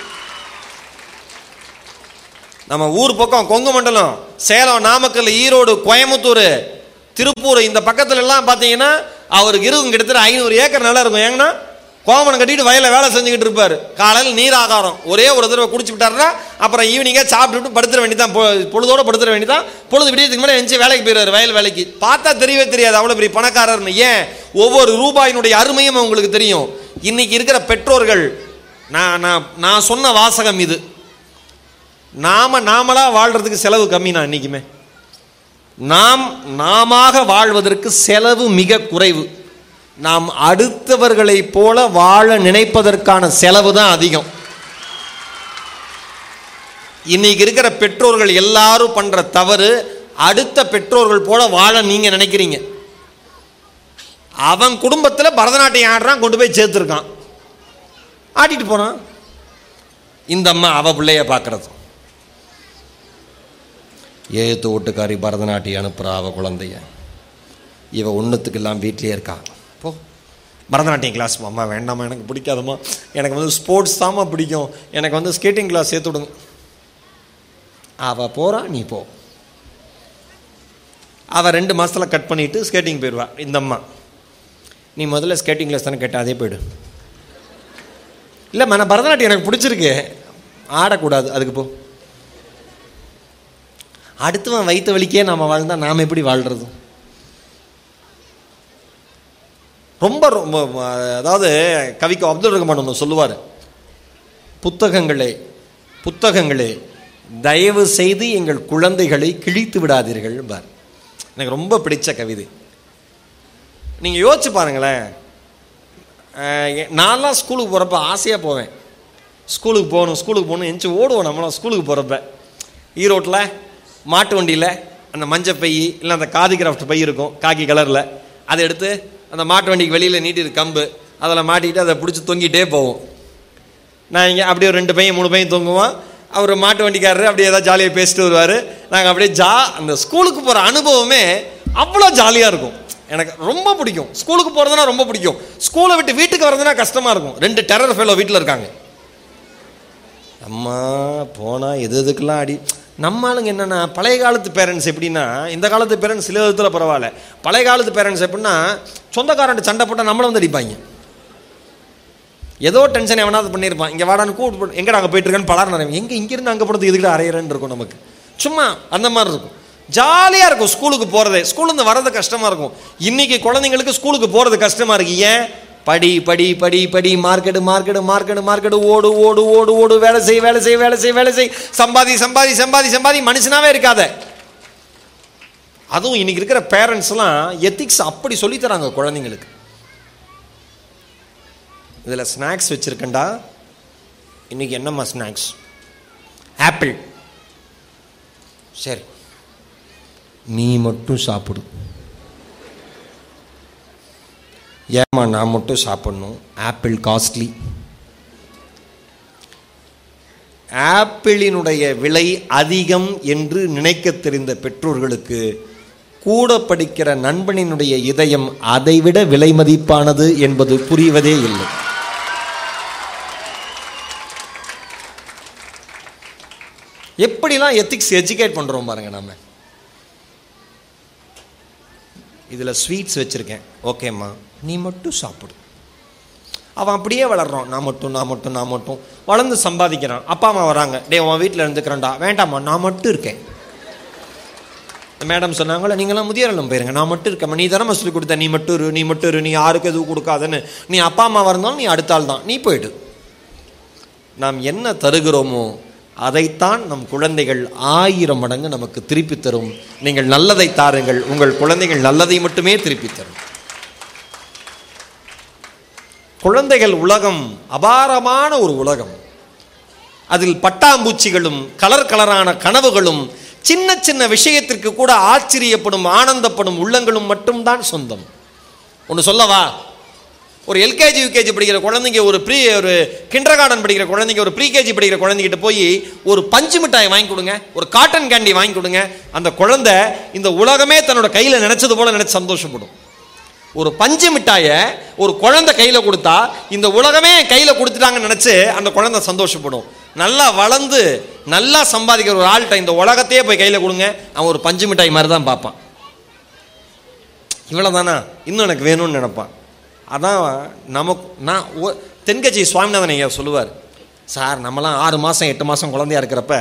நம்ம ஊர் பக்கம் கொங்கு மண்டலம் சேலம் நாமக்கல் ஈரோடு கோயம்புத்தூர் திருப்பூர் இந்த பக்கத்துல எல்லாம் பார்த்தீங்கன்னா அவருக்கு இருக்கும் கிட்டத்தட்ட ஐநூறு ஏக்கர் நல்லா இருக்கும். ஏங்கன்னா கோமனை கட்டிட்டு வயலில் வேலை செஞ்சுக்கிட்டு இருப்பார். காலையில் நீர் ஆகாரம். ஒரே ஒரு தடவை குடிச்சு விட்டாருன்னா அப்புறம் ஈவினிங்காக சாப்பிட்டுட்டு படுத்துற வேண்டிதான் பொ- படுத்துற வேண்டிதான் பொழுது விடியதுக்கு முன்னாடி எஞ்சி வேலைக்கு போயிடுவார் வயல் வேலைக்கு. பார்த்தா தெரியவே தெரியாது அவ்வளோ பெரிய பணக்காரர்னு. ஏன்? ஒவ்வொரு ரூபாயினுடைய அருமையும் அவங்களுக்கு தெரியும். இன்னைக்கு இருக்கிற பெற்றோர்கள் நான் நான் நான் சொன்ன வாசகம் இது. நாம நாமளா வாழ்றதுக்கு செலவு கம்மி நான் இன்னைக்குமே நாம் நாமாக வாழ்வதற்கு செலவு மிக குறைவு. நாம் அடுத்தவர்களைப் போல வாழ நினைப்பதற்கான செலவு தான் அதிகம். இன்னைக்கு இருக்கிற பெற்றோர்கள் எல்லாரும் பண்ற தவறு அடுத்த பெற்றோர்கள் போல வாழ நீங்க நினைக்கிறீங்க. அவன் குடும்பத்தில் பரதநாட்டியம் ஆடுறான் கொண்டு போய் சேர்த்துருக்கான். ஆடிட்டு போகிறான் இந்த அம்மா அவ பிள்ளைய பார்க்கறது ஏத்து வீட்டுக்காரி பரதநாட்டியம் அனுப்புகிறா அவள் குழந்தைய. இவள் ஒன்றுத்துக்கு எல்லாம் இருக்கா? போ. பரதநாட்டியம் கிளாஸ் அம்மா வேண்டாம்மா எனக்கு பிடிக்காதம்மா. எனக்கு வந்து ஸ்போர்ட்ஸ் தாம்மா பிடிக்கும். எனக்கு வந்து ஸ்கேட்டிங் கிளாஸ் சேர்த்து விடுங்க. அவள் போகிறா நீ போ. அவள் ரெண்டு மாதத்தில் கட் பண்ணிட்டு ஸ்கேட்டிங் போயிடுவா இந்த அம்மா. நீ முதல்ல ஸ்கேட்டிங் கிளாஸ் தானே கேட்டால் அதே போய்டு. இல்லைம்மா நான் பரதநாட்டியம் எனக்கு பிடிச்சிருக்கு. ஆடக்கூடாது. அதுக்கு போ. அடுத்தவன் வைத்த வலிக்கே நாம் வாழ்ந்தால் நாம் எப்படி வாழ்கிறதும் ரொம்ப ரொம்ப அதாவது கவிக்கு அப்துல் ரஹ்மான் ஒன்று சொல்லுவார். புத்தகங்களே புத்தகங்களே தயவு செய்து எங்கள் குழந்தைகளை கிழித்து விடாதீர்கள் பார். எனக்கு ரொம்ப பிடிச்ச கவிதை நீங்கள் யோசிச்சு பாருங்களேன். நான்லாம் ஸ்கூலுக்கு போகிறப்ப ஆசையாக போவேன். ஸ்கூலுக்கு போகணும் ஸ்கூலுக்கு போகணும் எஞ்சி ஓடுவோம் நம்மளாம் ஸ்கூலுக்கு போகிறப்ப ஈரோட்டில் மாட்டு வண்டியில் அந்த மஞ்சள் பை இல்லை அந்த காதி கிராஃப்ட் பை இருக்கும் காக்கி கலரில். அதை எடுத்து அந்த மாட்டு வண்டிக்கு வெளியில் நீட்டிரு கம்பு அதில் மாட்டிக்கிட்டு அதை பிடிச்சி தொங்கிட்டே போவோம். நான் இங்கே அப்படியே ஒரு ரெண்டு பையன் மூணு பையன் தூங்குவோம் அவர் மாட்டு வண்டிக்காரரு அப்படியே ஏதாவது ஜாலியாக பேசிட்டு வருவார். நாங்கள் அப்படியே ஜா அந்த ஸ்கூலுக்கு போகிற அனுபவமே அவ்வளோ ஜாலியாக இருக்கும். எனக்கு ரொம்ப பிடிக்கும். ஸ்கூலுக்கு போகிறதுனா ரொம்ப பிடிக்கும். ஸ்கூலை விட்டு வீட்டுக்கு வர்றதுனா கஷ்டமாக இருக்கும். ரெண்டு டெரர் ஃபெலோ வீட்டில் இருக்காங்க. அம்மா போனால் எது எதுக்கெல்லாம் அடி நம்ம ஆளுங்க என்னென்னா பழைய காலத்து பேரண்ட்ஸ் எப்படின்னா இந்த காலத்து பேரண்ட்ஸ் சில விதத்தில் பரவாயில்ல. பழைய காலத்து பேரண்ட்ஸ் எப்படின்னா சொந்தக்காரன்ட்டு சண்டை போட்டால் நம்மளை வந்து அடிப்பாங்க. ஏதோ டென்ஷன் எவனாவது பண்ணியிருப்பான். இங்கே வாடான்னு கூப்பிட்டு எங்கே அங்கே போயிட்டுருக்கேன்னு பலர் நிறைய எங்கே இங்கேருந்து அங்கே போகிறதுக்கு இதுக்கிட்ட அரையிறேன்னு இருக்கும் நமக்கு. சும்மா அந்த மாதிரி இருக்கும். ஜாலியாக இருக்கும் ஸ்கூலுக்கு போகிறதே ஸ்கூலேருந்து வர்றது கஷ்டமாக இருக்கும். இன்றைக்கி குழந்தைங்களுக்கு ஸ்கூலுக்கு போகிறது கஷ்டமாக இருக்கு. ஏன்? படி படி படி படி மார்க்கெட்டு மார்க்கெட்டு மார்க்கெட்டு மார்க்கெட்டு ஓடு ஓடு ஓடு ஓடு வேலை செய் வேலை செய் வேலை செய் வேலை செய். சம்பாதி சம்பாதி சம்பாதி சம்பாதி மனுஷனாவே இருக்காத. அதுவும் இன்னைக்கு இருக்கிற பேரண்ட்ஸ்லாம் எத்திக்ஸ் அப்படி சொல்லித் தராங்க குழந்தைங்களுக்கு. இதில் ஸ்நாக்ஸ் வச்சுருக்கேன்டா. இன்னைக்கு என்னம்மா ஸ்நாக்ஸ் ஆப்பிள் சரி. நீ மட்டும் சாப்பிடு. ஏம்மா நான் மட்டும் சாப்பிட்ணும். Apple costly. ஆப்பிளினுடைய விலை அதிகம் என்று நினைக்க தெரிந்த பெற்றோர்களுக்கு கூட படிக்கிற நண்பனினுடைய இதயம் அதைவிட விலை மதிப்பானது என்பது புரிவதே இல்லை. எப்படிலாம் எத்திக்ஸ் எஜுகேட் பண்ணுறோம் பாருங்கள் நம்ம இதில் ஸ்வீட்ஸ் வச்சுருக்கேன். ஓகேம்மா நீ மட்டும் சாப்பிடு. அவன் அப்படியே வளர்றான். நான் மட்டும் நான் மட்டும் நான் மட்டும். வளர்ந்து சம்பாதிக்கிறான். அப்பா அம்மா வராங்க டே உன் வீட்டில் இருந்துக்கிறேன்டா. வேண்டாம்மா நான் மட்டும் இருக்கேன். மேடம் சொன்னாங்களே நீங்களாம் முதியோர் இல்லம் போயிருங்க. நான் மட்டும் இருக்கேம்மா. நீ தானே சொல்லி கொடுத்த நீ மட்டும் இரு நீ மட்டும் இரு. நீ யாருக்கு எதுவும் கொடுக்காதன்னு. நீ அப்பா அம்மா இருந்தாலும் நீ அடுத்த ஆள் தான். நீ போயிடு. நாம் என்ன தருகிறோமோ அதைத்தான் நம் குழந்தைகள் ஆயிரம் மடங்கு நமக்கு திருப்பி தரும். நீங்கள் நல்லதை தாருங்கள் உங்கள் குழந்தைகள் நல்லதை மட்டுமே திருப்பி தரும். குழந்தைகள் உலகம் அபாரமான ஒரு உலகம். அதில் பட்டாம்பூச்சிகளும் கலர் கலரான கனவுகளும் சின்ன சின்ன விஷயத்திற்கு கூட ஆச்சரியப்படும் ஆனந்தப்படும் உள்ளங்களும் மட்டும்தான் சொந்தம். ஒன்று சொல்லவா? ஒரு எல்கேஜி யூகேஜி படிக்கிற குழந்தைங்க ஒரு ப்ரீ ஒரு கிண்டர் கார்டன் படிக்கிற குழந்தைங்க ஒரு ப்ரீகேஜி படிக்கிற குழந்தைகிட்ட போய் ஒரு பஞ்சு மிட்டாய் வாங்கி கொடுங்க ஒரு காட்டன் கேண்டி வாங்கி கொடுங்க. அந்த குழந்தை இந்த உலகமே தன்னோட கையில் நினைச்சது போல நினைச்சு சந்தோஷப்படும். ஒரு பஞ்சு மிட்டாயை ஒரு குழந்தை கையில் கொடுத்தா இந்த உலகமே கையில் கொடுத்துட்டாங்கன்னு நினச்சி அந்த குழந்தை சந்தோஷப்படும். நல்லா வளர்ந்து நல்லா சம்பாதிக்கிற ஒரு ஆள்கிட்ட இந்த உலகத்தையே போய் கையில் கொடுங்க அவன் ஒரு பஞ்சு மிட்டாய் மாதிரி தான் பார்ப்பான். இவ்வளோ தானா இன்னும் எனக்கு வேணும்னு நினைப்பான். அதான் நமக்கு நான் தென்கட்சி சுவாமிநாதன் ஐயா சொல்லுவார் சார் நம்மலாம் ஆறு மாதம் எட்டு மாதம் குழந்தையா இருக்கிறப்ப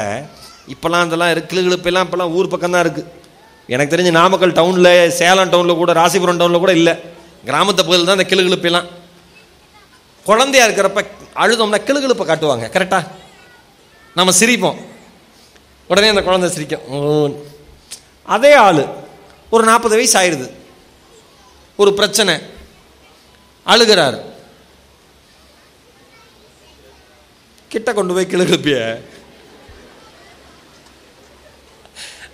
இப்போல்லாம் இதெல்லாம் இருக்கு கிளுகிழுப்பெல்லாம் இப்போல்லாம் ஊர் பக்கம் தான் இருக்குது எனக்கு தெரிஞ்சு நாமக்கல் டவுனில் சேலம் டவுனில் கூட ராசிபுரம் டவுனில் கூட இல்லை. கிராமத்து பகுதியில் தான் இந்த கிளுகிழுப்பெல்லாம் குழந்தையா இருக்கிறப்ப அழுதோம்னா கிளுகிழுப்பை காட்டுவாங்க கரெக்டாக நம்ம சிரிப்போம். உடனே அந்த குழந்தை சிரிக்கும். ஓ. அதே ஆள் ஒரு நாற்பது வயசு ஆயிடுது. ஒரு பிரச்சனை. அழுகிறார். கிட்ட கொண்டு போய் கிழகுப்பிய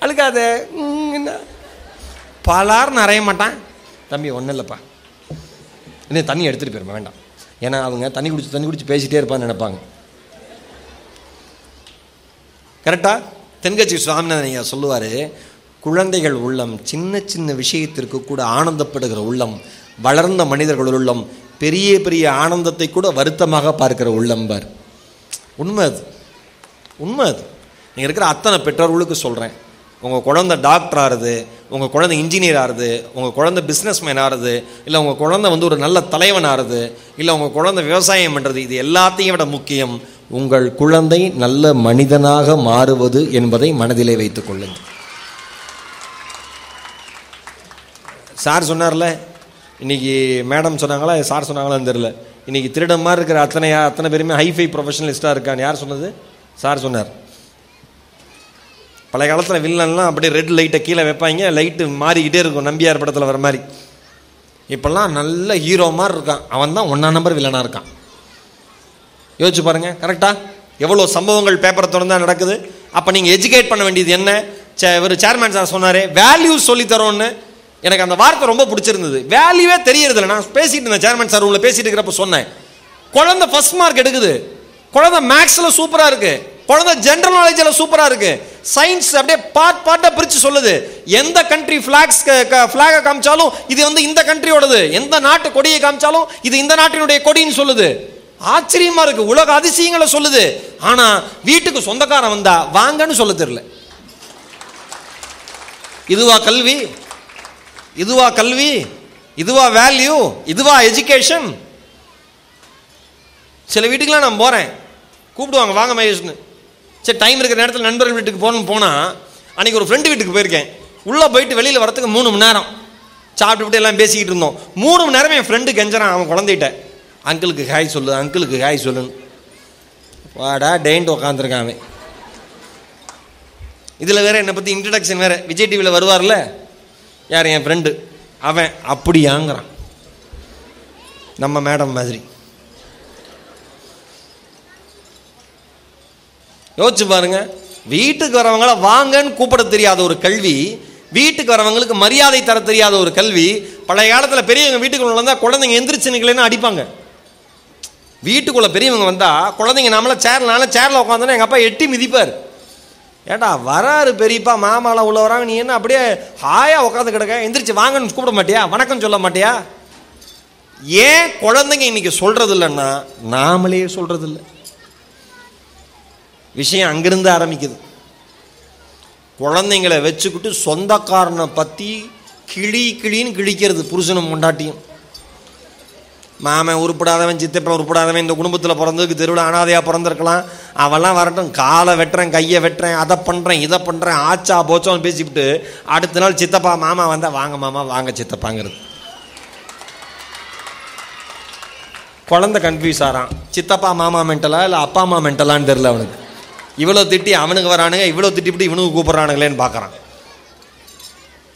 அழுகாத. என்ன? பலார் நிறைய மாட்டான். தம்பி ஒன்றும் இல்லைப்பா. இன்னும் தண்ணி எடுத்துகிட்டு போயிருமா? வேண்டாம். ஏன்னா அவங்க தண்ணி குடிச்சு தண்ணி குடிச்சு பேசிட்டே இருப்பான்னு நினைப்பாங்க. கரெக்டா? தென்கட்சி சுவாமிநாதன் ஐயா சொல்லுவார் குழந்தைகள் உள்ளம் சின்ன சின்ன விஷயத்திற்கு கூட ஆனந்தப்படுகிற உள்ளம் வளர்ந்த மனிதர்கள் உள்ளம் பெரிய பெரிய ஆனந்தத்தை கூட வருத்தமாக பார்க்கிற உள்ளம்பார் உண்மை அது. உண்மை அது. நீங்கள் இருக்கிற அத்தனை பெற்றோர்களுக்கு சொல்கிறேன் உங்கள் குழந்தை டாக்டர் ஆறுது உங்கள் குழந்தை இன்ஜினியர் ஆறுது உங்கள் குழந்தை பிஸ்னஸ் மேன் ஆறுது இல்லை உங்கள் குழந்தை வந்து ஒரு நல்ல தலைவன் ஆறுது இல்லை உங்கள் குழந்தை விவசாயம் பண்ணுறது இது எல்லாத்தையும் விட முக்கியம் உங்கள் குழந்தை நல்ல மனிதனாக மாறுவது என்பதை மனதிலே வைத்துக் கொள்ளுங்கள். சார் சொன்னார்ல இன்னைக்கு மேடம் சொன்னாங்களா சார் சொன்னாங்களான்னு தெரியல. இன்றைக்கி திருடம் மாதிரி இருக்கிற அத்தனை அத்தனை பேருமே ஹைஃபை ப்ரொஃபஷனலிஸ்டாக இருக்கான்னு யார் சொன்னது? சார் சொன்னார். பழைய காலத்தில் வில்லன்லாம் அப்படியே ரெட் லைட்டை கீழே வைப்பாங்க லைட்டு மாறிக்கிட்டே இருக்கும் நம்பியார் படத்தில் வர மாதிரி. இப்போல்லாம் நல்ல ஹீரோ மாதிரி இருக்கான். அவன் தான் ஒன்றா நம்பர் வில்லனாக இருக்கான். யோசிச்சு பாருங்க கரெக்டாக எவ்வளோ சம்பவங்கள் பேப்பரை தொடர்ந்தால் நடக்குது? அப்போ நீங்கள் எஜுகேட் பண்ண வேண்டியது என்ன? சே இவர் சேர்மேன் சார் சொன்னார் வேல்யூஸ் சொல்லித்தரோன்னு எனக்கு அந்த வார்த்தை ரொம்ப பிடிச்சிருந்தது. வேல்யூவே தெரியறது இல்லை நான் பேசிட்டு இருந்தேன். சேர்மன் சார் உங்களை பேசிட்டு இருக்கிறப்ப சொன்னேன். குழந்தை ஃபர்ஸ்ட் மார்க் எடுக்குது. குழந்தை மேக்ஸில் சூப்பராக இருக்கு. குழந்தை ஜென்ரல் நாலேஜில் சூப்பராக இருக்கு. சயின்ஸ் அப்படியே பார்ட் பார்ட்டாக பிரித்து சொல்லுது. எந்த கண்ட்ரி ஃபிளாக்ஸ் ஃபிளாகை காமிச்சாலும் இது வந்து இந்த கண்ட்ரியோடது எந்த நாட்டு கொடியை காமிச்சாலும் இது இந்த நாட்டினுடைய கொடின்னு சொல்லுது. ஆச்சரியமா இருக்கு. உலக அதிசயங்களை சொல்லுது. ஆனா வீட்டுக்கு சொந்தக்காரன் வந்தா வாங்கன்னு சொல்ல தெரியல. இதுவா கல்வி? இதுவா கல்வி இதுவா வேல்யூ இதுவா எஜுகேஷன் சில வீட்டுக்கெலாம் நான் போகிறேன் கூப்பிடுவாங்க வாங்க மகேஷ்னு. சரி டைம் இருக்கிற நேரத்தில் நண்பர்கள் வீட்டுக்கு போகணும்னு போனால் அன்றைக்கி ஒரு ஃப்ரெண்டு வீட்டுக்கு போயிருக்கேன். உள்ளே போயிட்டு வெளியில் வரத்துக்கு மூணு மணி நேரம். சாப்பிட்டுவிட்டு எல்லாம் பேசிக்கிட்டு இருந்தோம். மூணு மணி நேரம் என் ஃப்ரெண்டு கெஞ்சறான் அவன் குழந்தைகிட்ட. அங்கிளுக்கு ஹாய் சொல்லு அங்கிளுக்கு ஹாய் சொல்லுன்னு. வாடா டெயின்ட்டு உக்காந்துருக்கான் அவன். இதில் வேறு என்னை பற்றி இன்ட்ரடக்ஷன் வேறு. விஜய் டிவியில் வருவார்ல? யார் என் ஃப்ரெண்டு அவன் அப்படியாங்கிறான். நம்ம மேடம் மாதிரி. யோசிச்சு பாருங்க. வீட்டுக்கு வரவங்கள வாங்கன்னு கூப்பிட தெரியாத ஒரு கல்வி வீட்டுக்கு வரவங்களுக்கு மரியாதை தர தெரியாத ஒரு கல்வி பழைய காலத்தில் பெரியவங்க வீட்டுக்குள்ள வந்தால் குழந்தைங்க எந்திரிச்சு நிக்கலன்னு அடிப்பாங்க. வீட்டுக்குள்ளே பெரியவங்க வந்தால் குழந்தைங்க நம்மள சேர்னால சேரில் உட்காந்தோன்னா எங்கள் அப்பா எட்டி மிதிப்பார். ஏட்டா வராரு பெரியப்பா மாமாலாம் உள்ள வராங்க நீ என்ன அப்படியே ஹாயா உட்காந்து கிடக்க? எந்திரிச்சு வாங்கன்னு கூப்பிட மாட்டியா? வணக்கம் சொல்ல மாட்டியா? ஏன் குழந்தைங்க இன்னைக்கு சொல்றது இல்லைன்னா நாமளே சொல்றது இல்லை விஷயம் அங்கிருந்து ஆரம்பிக்குது. குழந்தைங்களை வச்சுக்கிட்டு சொந்தக்காரனை பற்றி கிளி கிளின்னு கிழிக்கிறது புருஷனும் கொண்டாட்டியும் மாமன் உருப்படாதவன் சித்தப்பன் உருப்படாதவன் இந்த குடும்பத்தில் பிறந்ததுக்கு தெருவில் அனாதையாக பிறந்திருக்கலாம். அவெல்லாம் வரட்டும் காலை வெட்டுறேன் கையை வெட்டுறேன் அதை பண்ணுறேன் இதை பண்ணுறேன் ஆச்சா போச்சோன்னு பேசிவிட்டு அடுத்த நாள் சித்தப்பா மாமா வந்தால் வாங்க மாமா வாங்க சித்தப்பாங்கிறது. குழந்தை கன்ஃபியூஸ் ஆகிறான் சித்தப்பா மாமா மென்டலா இல்லை அப்பா அம்மா மென்டலான்னு தெரில அவனுக்கு. இவ்வளோ திட்டி அவனுக்கு வரானுங்க இவ்வளோ திட்டிவிட்டு இவனுக்கு கூப்பிட்றானுங்களேன்னு பார்க்குறான்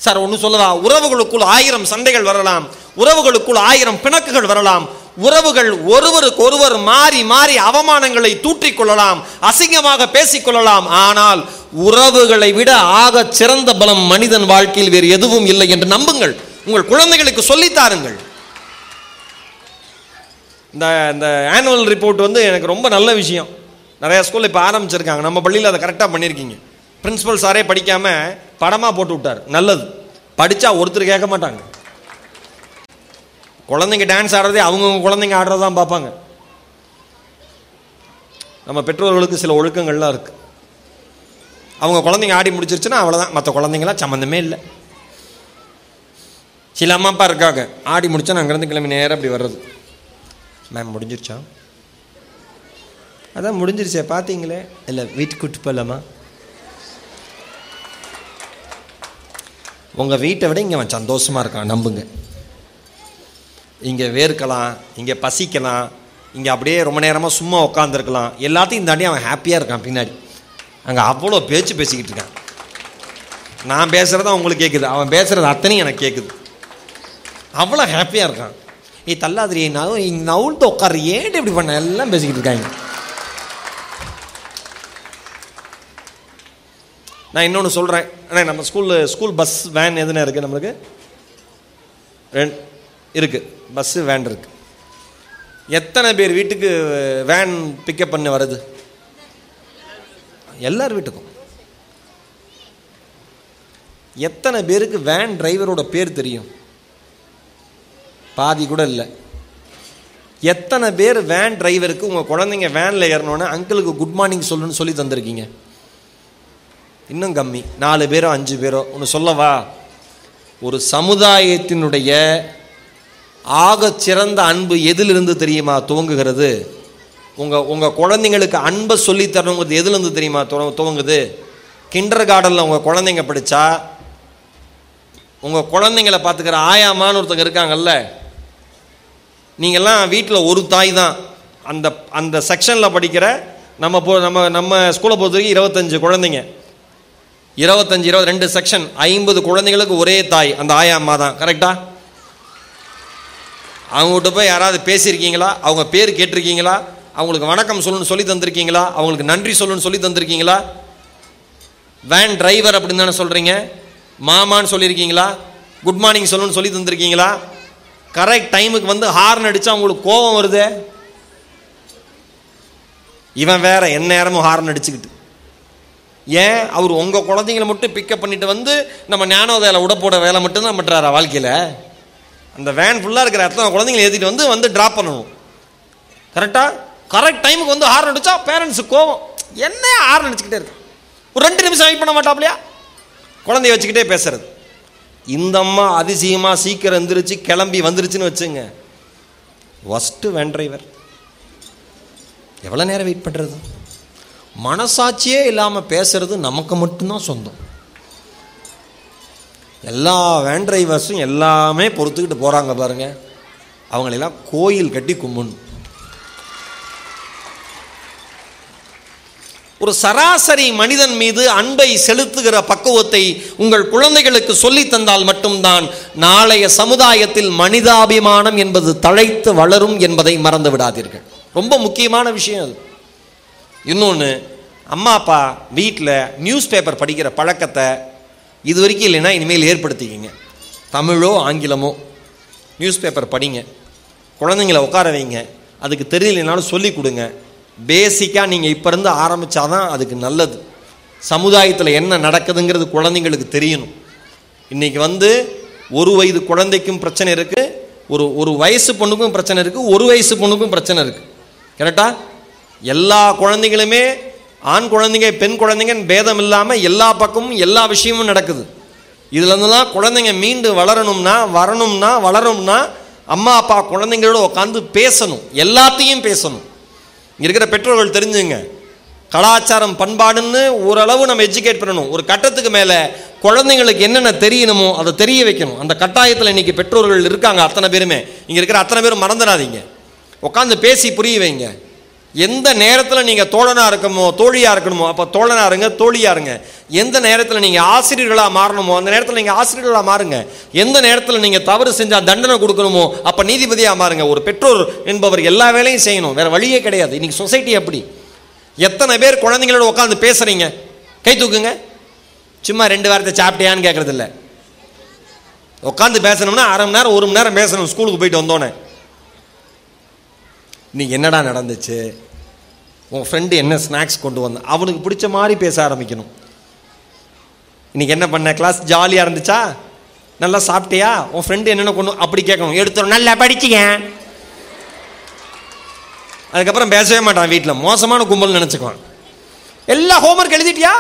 சார் ஒன்று சொல்லவா உறவுகளுக்குள் ஆயிரம் சண்டைகள் வரலாம். உறவுகளுக்குள் ஆயிரம் பிணக்குகள் வரலாம். உறவுகள் ஒருவருக்கு ஒருவர் மாறி மாறி அவமானங்களை தூற்றிக் கொள்ளலாம் அசிங்கமாக பேசிக்கொள்ளலாம் ஆனால் உறவுகளை விட ஆக சிறந்த பலம் மனிதன் வாழ்க்கையில் வேறு எதுவும் இல்லை என்று நம்புங்கள். உங்கள் குழந்தைகளுக்கு சொல்லித்தாருங்கள் இந்த இந்த ஆனுவல் ரிப்போர்ட் வந்து எனக்கு ரொம்ப நல்ல விஷயம். நிறைய ஸ்கூலில் இப்போ ஆரம்பிச்சிருக்காங்க. நம்ம பள்ளியில் அதை கரெக்டாக பண்ணியிருக்கீங்க. பிரின்சிபல் சாரே படிக்காமல் படமாக போட்டு விட்டார். நல்லது. படித்தா ஒருத்தர் கேட்க மாட்டாங்க. குழந்தைங்க டான்ஸ் ஆடுறதே அவங்கவுங்க குழந்தைங்க ஆடுறது தான் பார்ப்பாங்க. நம்ம பெற்றோர்களுக்கு சில ஒழுக்கங்கள்லாம் இருக்குது அவங்க குழந்தைங்க ஆடி முடிச்சிருச்சுன்னா அவ்வளோதான் மற்ற குழந்தைங்களாம் சம்மந்தமே இல்லை. சில அம்மா அப்பா இருக்காங்க. ஆடி முடிச்சா நான் அங்கேருந்து கிளம்பி நேரம் அப்படி வர்றது. மேம் முடிஞ்சிருச்சா? அதான் முடிஞ்சிருச்சே. பார்த்தீங்களே இல்லை வீட்டுக்கு கூட்டு போகலாமா உங்கள் வீட்டை விட இங்கே அவன் சந்தோஷமாக இருக்கான் நம்புங்க. இங்கே வேர்க்கலாம் இங்கே பசிக்கலாம் இங்கே அப்படியே ரொம்ப நேரமாக சும்மா உட்காந்துருக்கலாம் எல்லாத்தையும் தாண்டி அவன் ஹாப்பியாக இருக்கான் பின்னாடி. அங்கே அவ்வளோ பேச்சு பேசிக்கிட்டு இருக்கான். நான் பேசுகிறத உங்களுக்கு கேட்குது அவன் பேசுகிறது அத்தனையும் எனக்கு கேட்குது அவ்வளோ ஹாப்பியாக இருக்கான். நீ தள்ளாதிரியே நான் இங்கே நவுழ்ந்து உட்காரு ஏன்ட்டு இப்படி பண்ண? எல்லாம் பேசிக்கிட்டு இருக்காங்க. நான் இன்னொன்று சொல்கிறேன் அண்ணே நம்ம ஸ்கூலில் ஸ்கூல் பஸ் வேன் எதுனா இருக்குது நம்மளுக்கு? ரெண்டு இருக்குது பஸ்ஸு வேன் இருக்குது எத்தனை பேர் வீட்டுக்கு வேன் பிக்கப் பண்ண வருது எல்லார் வீட்டுக்கும். எத்தனை பேருக்கு வேன் டிரைவரோட பேர் தெரியும்? பாதி கூட இல்லை. எத்தனை பேர் வேன் டிரைவருக்கு உங்கள் குழந்தைங்க வேனில் ஏறினோன்னே அங்கிளுக்கு குட் மார்னிங் சொல்லுன்னு சொல்லி தந்திருக்கீங்க? இன்னும் கம்மி. நாலு பேரோ அஞ்சு பேரோ ஒன்று சொல்லவா? ஒரு சமுதாயத்தினுடைய ஆக சிறந்த அன்பு எதிலிருந்து தெரியுமா துவங்குகிறது? உங்கள் உங்கள் குழந்தைங்களுக்கு அன்பை சொல்லித்தரணுங்கிறது எதுலேருந்து தெரியுமா துவங்குது? கிண்டர் கார்டனில் உங்கள் குழந்தைங்க படித்தா உங்கள் குழந்தைங்கள பார்த்துக்கிற ஆயாமான்னு ஒருத்தங்க இருக்காங்கல்ல? நீங்கள்லாம் வீட்டில் ஒரு தாய் தான். அந்த அந்த செக்ஷனில் படிக்கிற நம்ம போ நம்ம நம்ம ஸ்கூலை பொறுத்த வரைக்கும் இருபத்தஞ்சு குழந்தைங்க. இருபத்தஞ்சு இருபது ரெண்டு செக்ஷன் ஐம்பது குழந்தைங்களுக்கு ஒரே தாய் அந்த ஆயா அம்மா தான். கரெக்டா அவங்ககிட்ட போய் யாராவது பேசியிருக்கீங்களா? அவங்க பேர் கேட்டிருக்கீங்களா? அவங்களுக்கு வணக்கம் சொல்லணும்னு சொல்லி தந்திருக்கீங்களா? அவங்களுக்கு நன்றி சொல்லணும்னு சொல்லி தந்திருக்கீங்களா? வேன் டிரைவர் அப்படின்னு தானே சொல்கிறீங்க மாமான்னு சொல்லியிருக்கீங்களா? குட் மார்னிங் சொல்லணும்னு சொல்லி தந்திருக்கீங்களா? கரெக்ட் டைமுக்கு வந்து ஹார்ன் அடிச்சா அவங்களுக்கு கோபம் வருதே? இவன் வேற என் நேரமும் ஹார்ன் அடிச்சுக்கிட்டு. ஏன்? அவர் உங்கள் குழந்தைங்களை மட்டும் பிக்கப் பண்ணிட்டு வந்து நம்ம ஞானோதயில விட போட வேலை மட்டும்தான் பண்ணுறாரா வாழ்க்கையில்? அந்த வேன் ஃபுல்லாக இருக்கிற அத்தனை குழந்தைங்களை ஏற்றிட்டு வந்து வந்து ட்ராப் பண்ணணும். கரெக்டாக கரெக்ட் டைமுக்கு வந்து ஹார்ன் அடிச்சா பேரண்ட்ஸுக்கு கோவம். என்ன ஹார்ன் அடிச்சுக்கிட்டே இருக்கு ஒரு ரெண்டு நிமிஷம் வெயிட் பண்ண மாட்டாப்லையா குழந்தைய வச்சுக்கிட்டே பேசுறது. இந்த அம்மா அதிசயமாக சீக்கிரம் எந்திரிச்சு கிளம்பி வந்துருச்சுன்னு வச்சுங்க. ஒஸ்ட்டு வேன் டிரைவர் எவ்வளோ நேரம் வெயிட் பண்ணுறது மனசாட்சியே இல்லாமல் பேசுறது நமக்கு மட்டும்தான் சொந்தம். எல்லா வேன் டிரைவர்ஸும் எல்லாமே பொறுத்துக்கிட்டு போகிறாங்க பாருங்கள் அவங்களெல்லாம் கோயில் கட்டி கும்பிடணும் ஒரு சராசரி மனிதன் மீது அன்பை செலுத்துகிற பக்குவத்தை உங்கள் குழந்தைகளுக்கு சொல்லித் தந்தால் மட்டும்தான் நாளைய சமுதாயத்தில் மனிதாபிமானம் என்பது தழைத்து வளரும் என்பதை மறந்து விடாதீர்கள். ரொம்ப முக்கியமான விஷயம் அது. இன்னொன்று அம்மா அப்பா வீட்டில் நியூஸ் பேப்பர் படிக்கிற பழக்கத்தை இது வரைக்கும் இல்லைன்னா இனிமேல் ஏற்படுத்திக்கிங்க. தமிழோ ஆங்கிலமோ நியூஸ் பேப்பர் படிங்க. குழந்தைங்கள உட்கார வைங்க. அதுக்கு தெரியலனாலும் சொல்லி கொடுங்க. பேசிக்காக நீங்கள் இப்போ இருந்து ஆரம்பித்தாதான் அதுக்கு நல்லது. சமுதாயத்தில் என்ன நடக்குதுங்கிறது குழந்தைங்களுக்கு தெரியணும். இன்றைக்கி வந்து ஒரு வயது குழந்தைக்கும் பிரச்சனை இருக்குது ஒரு ஒரு வயசு பொண்ணுக்கும் பிரச்சனை இருக்குது ஒரு வயசு பொண்ணுக்கும் பிரச்சனை இருக்குது கரெக்டா எல்லா குழந்தைகளுமே ஆண் குழந்தைங்க பெண் குழந்தைங்கன்னு பேதம் இல்லாமல் எல்லா பக்கமும் எல்லா விஷயமும் நடக்குது. இதுலேருந்துலாம் குழந்தைங்க மீண்டு வளரணும்னா வரணும்னா வளரணும்னா அம்மா அப்பா குழந்தைங்களோட உட்காந்து பேசணும். எல்லாத்தையும் பேசணும். இங்கே இருக்கிற பெற்றோர்கள் தெரிஞ்சுங்க. கலாச்சாரம் பண்பாடுன்னு ஓரளவு நம்ம எஜுகேட் பண்ணணும். ஒரு கட்டத்துக்கு மேலே குழந்தைங்களுக்கு என்னென்ன தெரியணுமோ அதை தெரிய வைக்கணும். அந்த கட்டாயத்தில் இன்னைக்கு பெற்றோர்கள் இருக்காங்க அத்தனை பேருமே. இங்கே இருக்கிற அத்தனை பேரும் மறந்துடாதீங்க. உட்காந்து பேசி புரிய வைங்க. எந்த நேரத்தில் நீங்கள் தோழனாக இருக்கணுமோ தோழியாக இருக்கணுமோ அப்போ தோழனாக இருங்க தோழியாக இருங்க. எந்த நேரத்தில் நீங்கள் ஆசிரியர்களாக மாறணுமோ அந்த நேரத்தில் நீங்கள் ஆசிரியர்களாக மாறுங்க. எந்த நேரத்தில் நீங்கள் தவறு செஞ்சால் தண்டனை கொடுக்கணுமோ அப்போ நீதிபதியாக மாறுங்க. ஒரு பெற்றோர் என்பவர் எல்லா வேலையும் செய்யணும். வேறு வழியே கிடையாது. இன்னைக்கு சொசைட்டி அப்படி. எத்தனை பேர் குழந்தைங்களோட உட்காந்து பேசுகிறீங்க கை தூக்குங்க. சும்மா ரெண்டு வாரத்தை சாப்பிட்டியான்னு கேட்குறதில்ல உட்காந்து பேசணும்னா அரை மணி நேரம் ஒரு மணி நேரம் பேசணும். ஸ்கூலுக்கு போயிட்டு வந்தோன்னே நீ என்னடா நடந்துச்சு? உன் ஃப்ரெண்டு என்ன ஸ்நாக்ஸ் கொண்டு வந்தான்? அவனுக்கு பிடிச்ச மாதிரி பேச ஆரம்பிக்கணும். இன்னைக்கு என்ன பண்ண? கிளாஸ் ஜாலியாக இருந்துச்சா? நல்லா சாப்பிட்டியா? உன் ஃப்ரெண்டு என்னென்ன கொண்டு அப்படி கேட்கணும். எடுத்துரும் நல்லா படிச்சிங்க அதுக்கப்புறம் பேசவே மாட்டான் வீட்டில் மோசமான கும்பல் நினச்சிக்குவான். எல்லா ஹோம்ஒர்க் எழுதிட்டியா?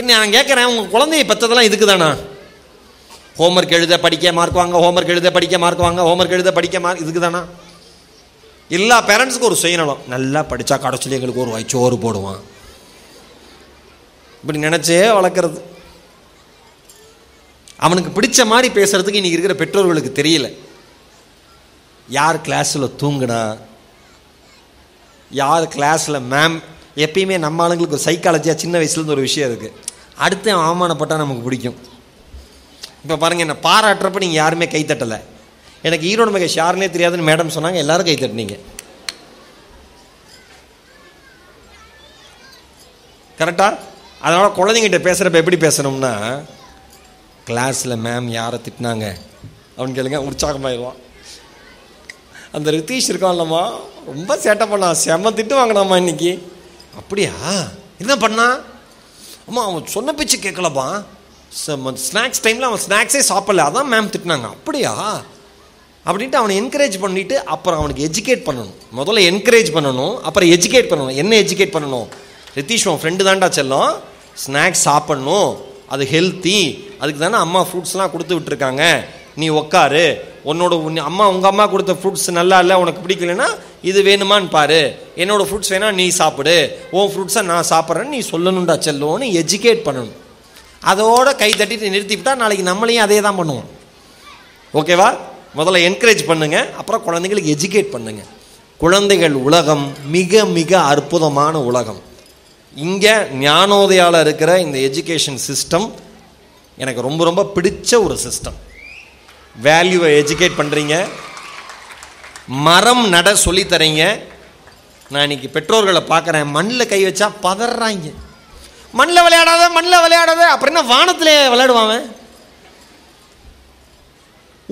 என்ன நான் கேட்குறேன் உங்கள் குழந்தைய பெற்றதெல்லாம் இதுக்கு தானா ஹோம்ஒர்க் எழுத படிக்க மார்க் வாங்க ஹோம்ஒர்க் எழுத படிக்க மார்க் வாங்க ஹோம்ஒர்க் எழுத படிக்க மார்க் இதுக்கு தானா எல்லா பேரண்ட்ஸுக்கும் ஒரு சுயநலம். நல்லா படித்தா கடைசியில் எங்களுக்கு ஒரு சோறு போடுவான். இப்படி நினச்சே வளர்க்குறது. அவனுக்கு பிடிச்ச மாதிரி பேசுகிறதுக்கு இன்றைக்கி இருக்கிற பெற்றோர்களுக்கு தெரியல. யார் கிளாஸில் தூங்கினா? யார் கிளாஸில் மேம் எப்பயுமே நம்ம ஆளுங்களுக்கு ஒரு சைக்காலஜியாக சின்ன வயசுலேருந்து ஒரு விஷயம் இருக்குது அடுத்து அவமானப்பட்டால் நமக்கு பிடிக்கும். இப்போ பாருங்கள் என்ன பாராட்டுறப்ப நீங்கள் யாருமே கை தட்டலை. எனக்கு ஈரோடு மகேஷ் யாருனே தெரியாதுன்னு மேடம் சொன்னாங்க. எல்லாரும் கை தட்டினீங்க. கரெக்டாக அதனால் குழந்தைங்கிட்ட பேசுகிறப்ப எப்படி பேசணும்னா கிளாஸில் மேம் யாரை திட்டினாங்க? அவன் கேளுங்க. உற்சாகமாயிடுவான். அந்த ரித்தீஷ் இருக்கான்லம்மா. ரொம்ப சேட்டை பண்ணான் செம்ம திட்டு வாங்கினாம்மா இன்னைக்கு. அப்படியா? என்ன பண்ணா? அம்மா அவன் சொன்ன பேச்சு கேட்கலப்பா. ஸ்நாக்ஸ் டைமில் அவன் ஸ்நாக்ஸே சாப்பிடல. அதான் மேம் திட்டினாங்க. அப்படியா? அப்படின்ட்டு அவனை என்கரேஜ் பண்ணிட்டு அப்புறம் அவனுக்கு எஜுகேட் பண்ணணும். முதல்ல என்கரேஜ் பண்ணணும் அப்புறம் எஜுகேட் பண்ணணும். என்ன எஜுகேட் பண்ணணும்? ரித்தீஷ் உன் ஃப்ரெண்டு தான்டா செல்லும். ஸ்நாக்ஸ் சாப்பிட்ணும். அது ஹெல்த்தி அதுக்கு தானே அம்மா ஃப்ரூட்ஸ்லாம் கொடுத்து விட்டுருக்காங்க. நீ உக்காரு. உன்னோட உன் அம்மா உங்கள் அம்மா கொடுத்த ஃப்ரூட்ஸ் நல்லா இல்லை உனக்கு பிடிக்கலன்னா இது வேணுமான்னு பாரு. என்னோடய ஃப்ரூட்ஸ் வேணால் நீ சாப்பிடு. உன் ஃப்ரூட்ஸை நான் சாப்பிட்றேன்னு நீ சொல்லணும்டா செல்லோன்னு எஜுகேட் பண்ணணும். அதோட கை தட்டிட்டு நிறுத்திவிட்டா நாளைக்கு நம்மளையும் அதே தான் பண்ணுவோம். ஓகேவா? முதல்ல என்கரேஜ் பண்ணுங்க அப்புறம் குழந்தைங்களுக்கு எஜுகேட் பண்ணுங்க. குழந்தைகள் உலகம் மிக மிக அற்புதமான உலகம். இங்கே ஞானோதயாவில் இருக்கிற இந்த எஜுகேஷன் சிஸ்டம் எனக்கு ரொம்ப ரொம்ப பிடிச்ச ஒரு சிஸ்டம் வேல்யூவை எஜுகேட் பண்ணுறீங்க மரம் நட சொல்லித்தரீங்க நான் இன்னைக்கு பெற்றோர்களை பார்க்குறேன். மண்ணில் கை வச்சா பதறாங்க. மண்ணில் விளையாடாத மண்ணில் விளையாடாத. அப்புறம் என்ன வானத்திலே விளையாடுவாங்க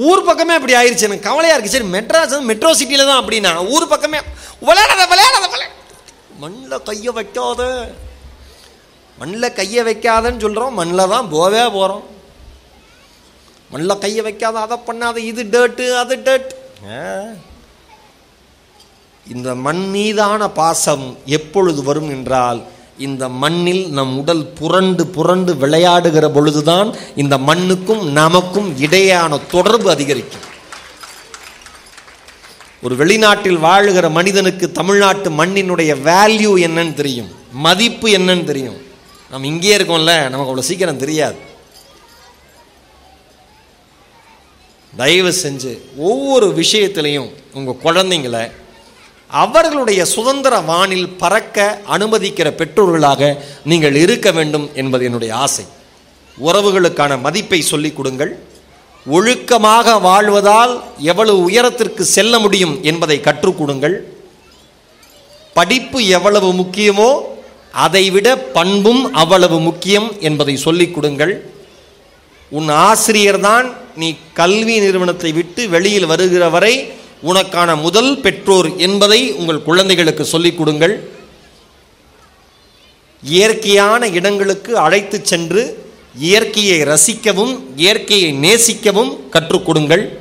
ஊர் பக்கமே அப்படி ஆயிடுச்சு எனக்கு கவலையாக இருக்குது சரி மெட்ராஸ் வந்து மெட்ரோ சிட்டியில் தான் அப்படின்னா ஊர் பக்கமே. விளையாடாத விளையாடாத விளையாட. மண்ணில் கையை வைக்காத. மண்ணில் கையை வைக்காதன்னு சொல்கிறோம் மண்ணில் தான் போவே போகிறோம் மண்ணில் கையை வைக்காத அதை பண்ணாத. இது டேட்டு அது டேட் இந்த மண் மீதான பாசம் எப்பொழுது வரும் என்றால் இந்த மண்ணில் நம் உடல் புரண்டு புரண்டு விளையாடுகிற பொழுதுதான் இந்த மண்ணுக்கும் நமக்கும் இடையேயான தொடர்பு அதிகரிக்கும். ஒரு வெளிநாட்டில் வாழுகிற மனிதனுக்கு தமிழ்நாட்டு மண்ணினுடைய வேல்யூ என்னன்னு தெரியும். மதிப்பு என்னன்னு தெரியும். நம்ம இங்கேயே இருக்கோம்ல நமக்கு அவ்வளோ சீக்கிரம் தெரியாது. தயவு செஞ்சு ஒவ்வொரு விஷயத்திலையும் உங்கள் குழந்தைங்களை அவர்களுடைய சுதந்திர வானில் பறக்க அனுமதிக்கிற பெற்றோர்களாக நீங்கள் இருக்க வேண்டும் என்பது என்னுடைய ஆசை. உறவுகளுக்கான மதிப்பை சொல்லிக் கொடுங்கள். ஒழுக்கமாக வாழ்வதால் எவ்வளவு உயரத்திற்கு செல்ல முடியும் என்பதை கற்றுக் கொடுங்கள். படிப்பு எவ்வளவு முக்கியமோ அதைவிட பண்பும் அவ்வளவு முக்கியம் என்பதை சொல்லிக் கொடுங்கள். உன் ஆசிரியர் தான் நீ கல்வி நிறுவனத்தை விட்டு வெளியில் வருகிற வரை உனக்கான முதல் பெற்றோர் என்பதை உங்கள் குழந்தைகளுக்கு சொல்லிக் கொடுங்கள். இயற்கையான இடங்களுக்கு அழைத்து சென்று இயற்கையை ரசிக்கவும் இயற்கையை நேசிக்கவும் கற்றுக் கொடுங்கள்.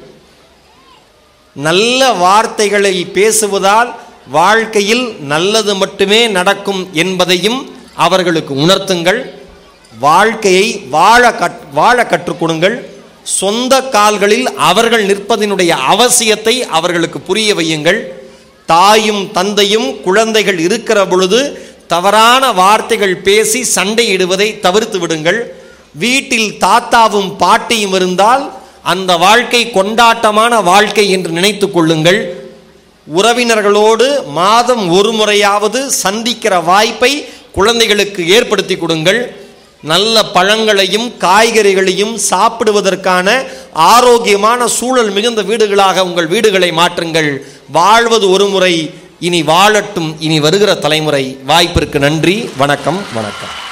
நல்ல வார்த்தைகளை பேசுவதால் வாழ்க்கையில் நல்லது மட்டுமே நடக்கும் என்பதையும் அவர்களுக்கு உணர்த்துங்கள். வாழ்க்கையை வாழ கற் வாழ கற்றுக் கொடுங்கள். சொந்த கால்களில் அவர்கள் நிற்பதனுடைய அவசியத்தை அவர்களுக்கு புரிய வையுங்கள். தாயும் தந்தையும் குழந்தைகள் இருக்கிற பொழுது தவறான வார்த்தைகள் பேசி சண்டையிடுவதை தவிர்த்து விடுங்கள். வீட்டில் தாத்தாவும் பாட்டியும் இருந்தால் அந்த வாழ்க்கை கொண்டாட்டமான வாழ்க்கை என்று நினைத்து கொள்ளுங்கள். உறவினர்களோடு மாதம் ஒரு முறையாவது சந்திக்கிற வாய்ப்பை குழந்தைகளுக்கு ஏற்படுத்தி கொடுங்கள். நல்ல பழங்களையும் காய்கறிகளையும் சாப்பிடுவதற்கான ஆரோக்கியமான சூழல் மிகுந்த வீடுகளாக உங்கள் வீடுகளை மாற்றுங்கள். வாழ்வது ஒரு முறை இனி வாழட்டும் இனி வருகிற தலைமுறை. வாய்ப்பிற்கு நன்றி. வணக்கம் வணக்கம்.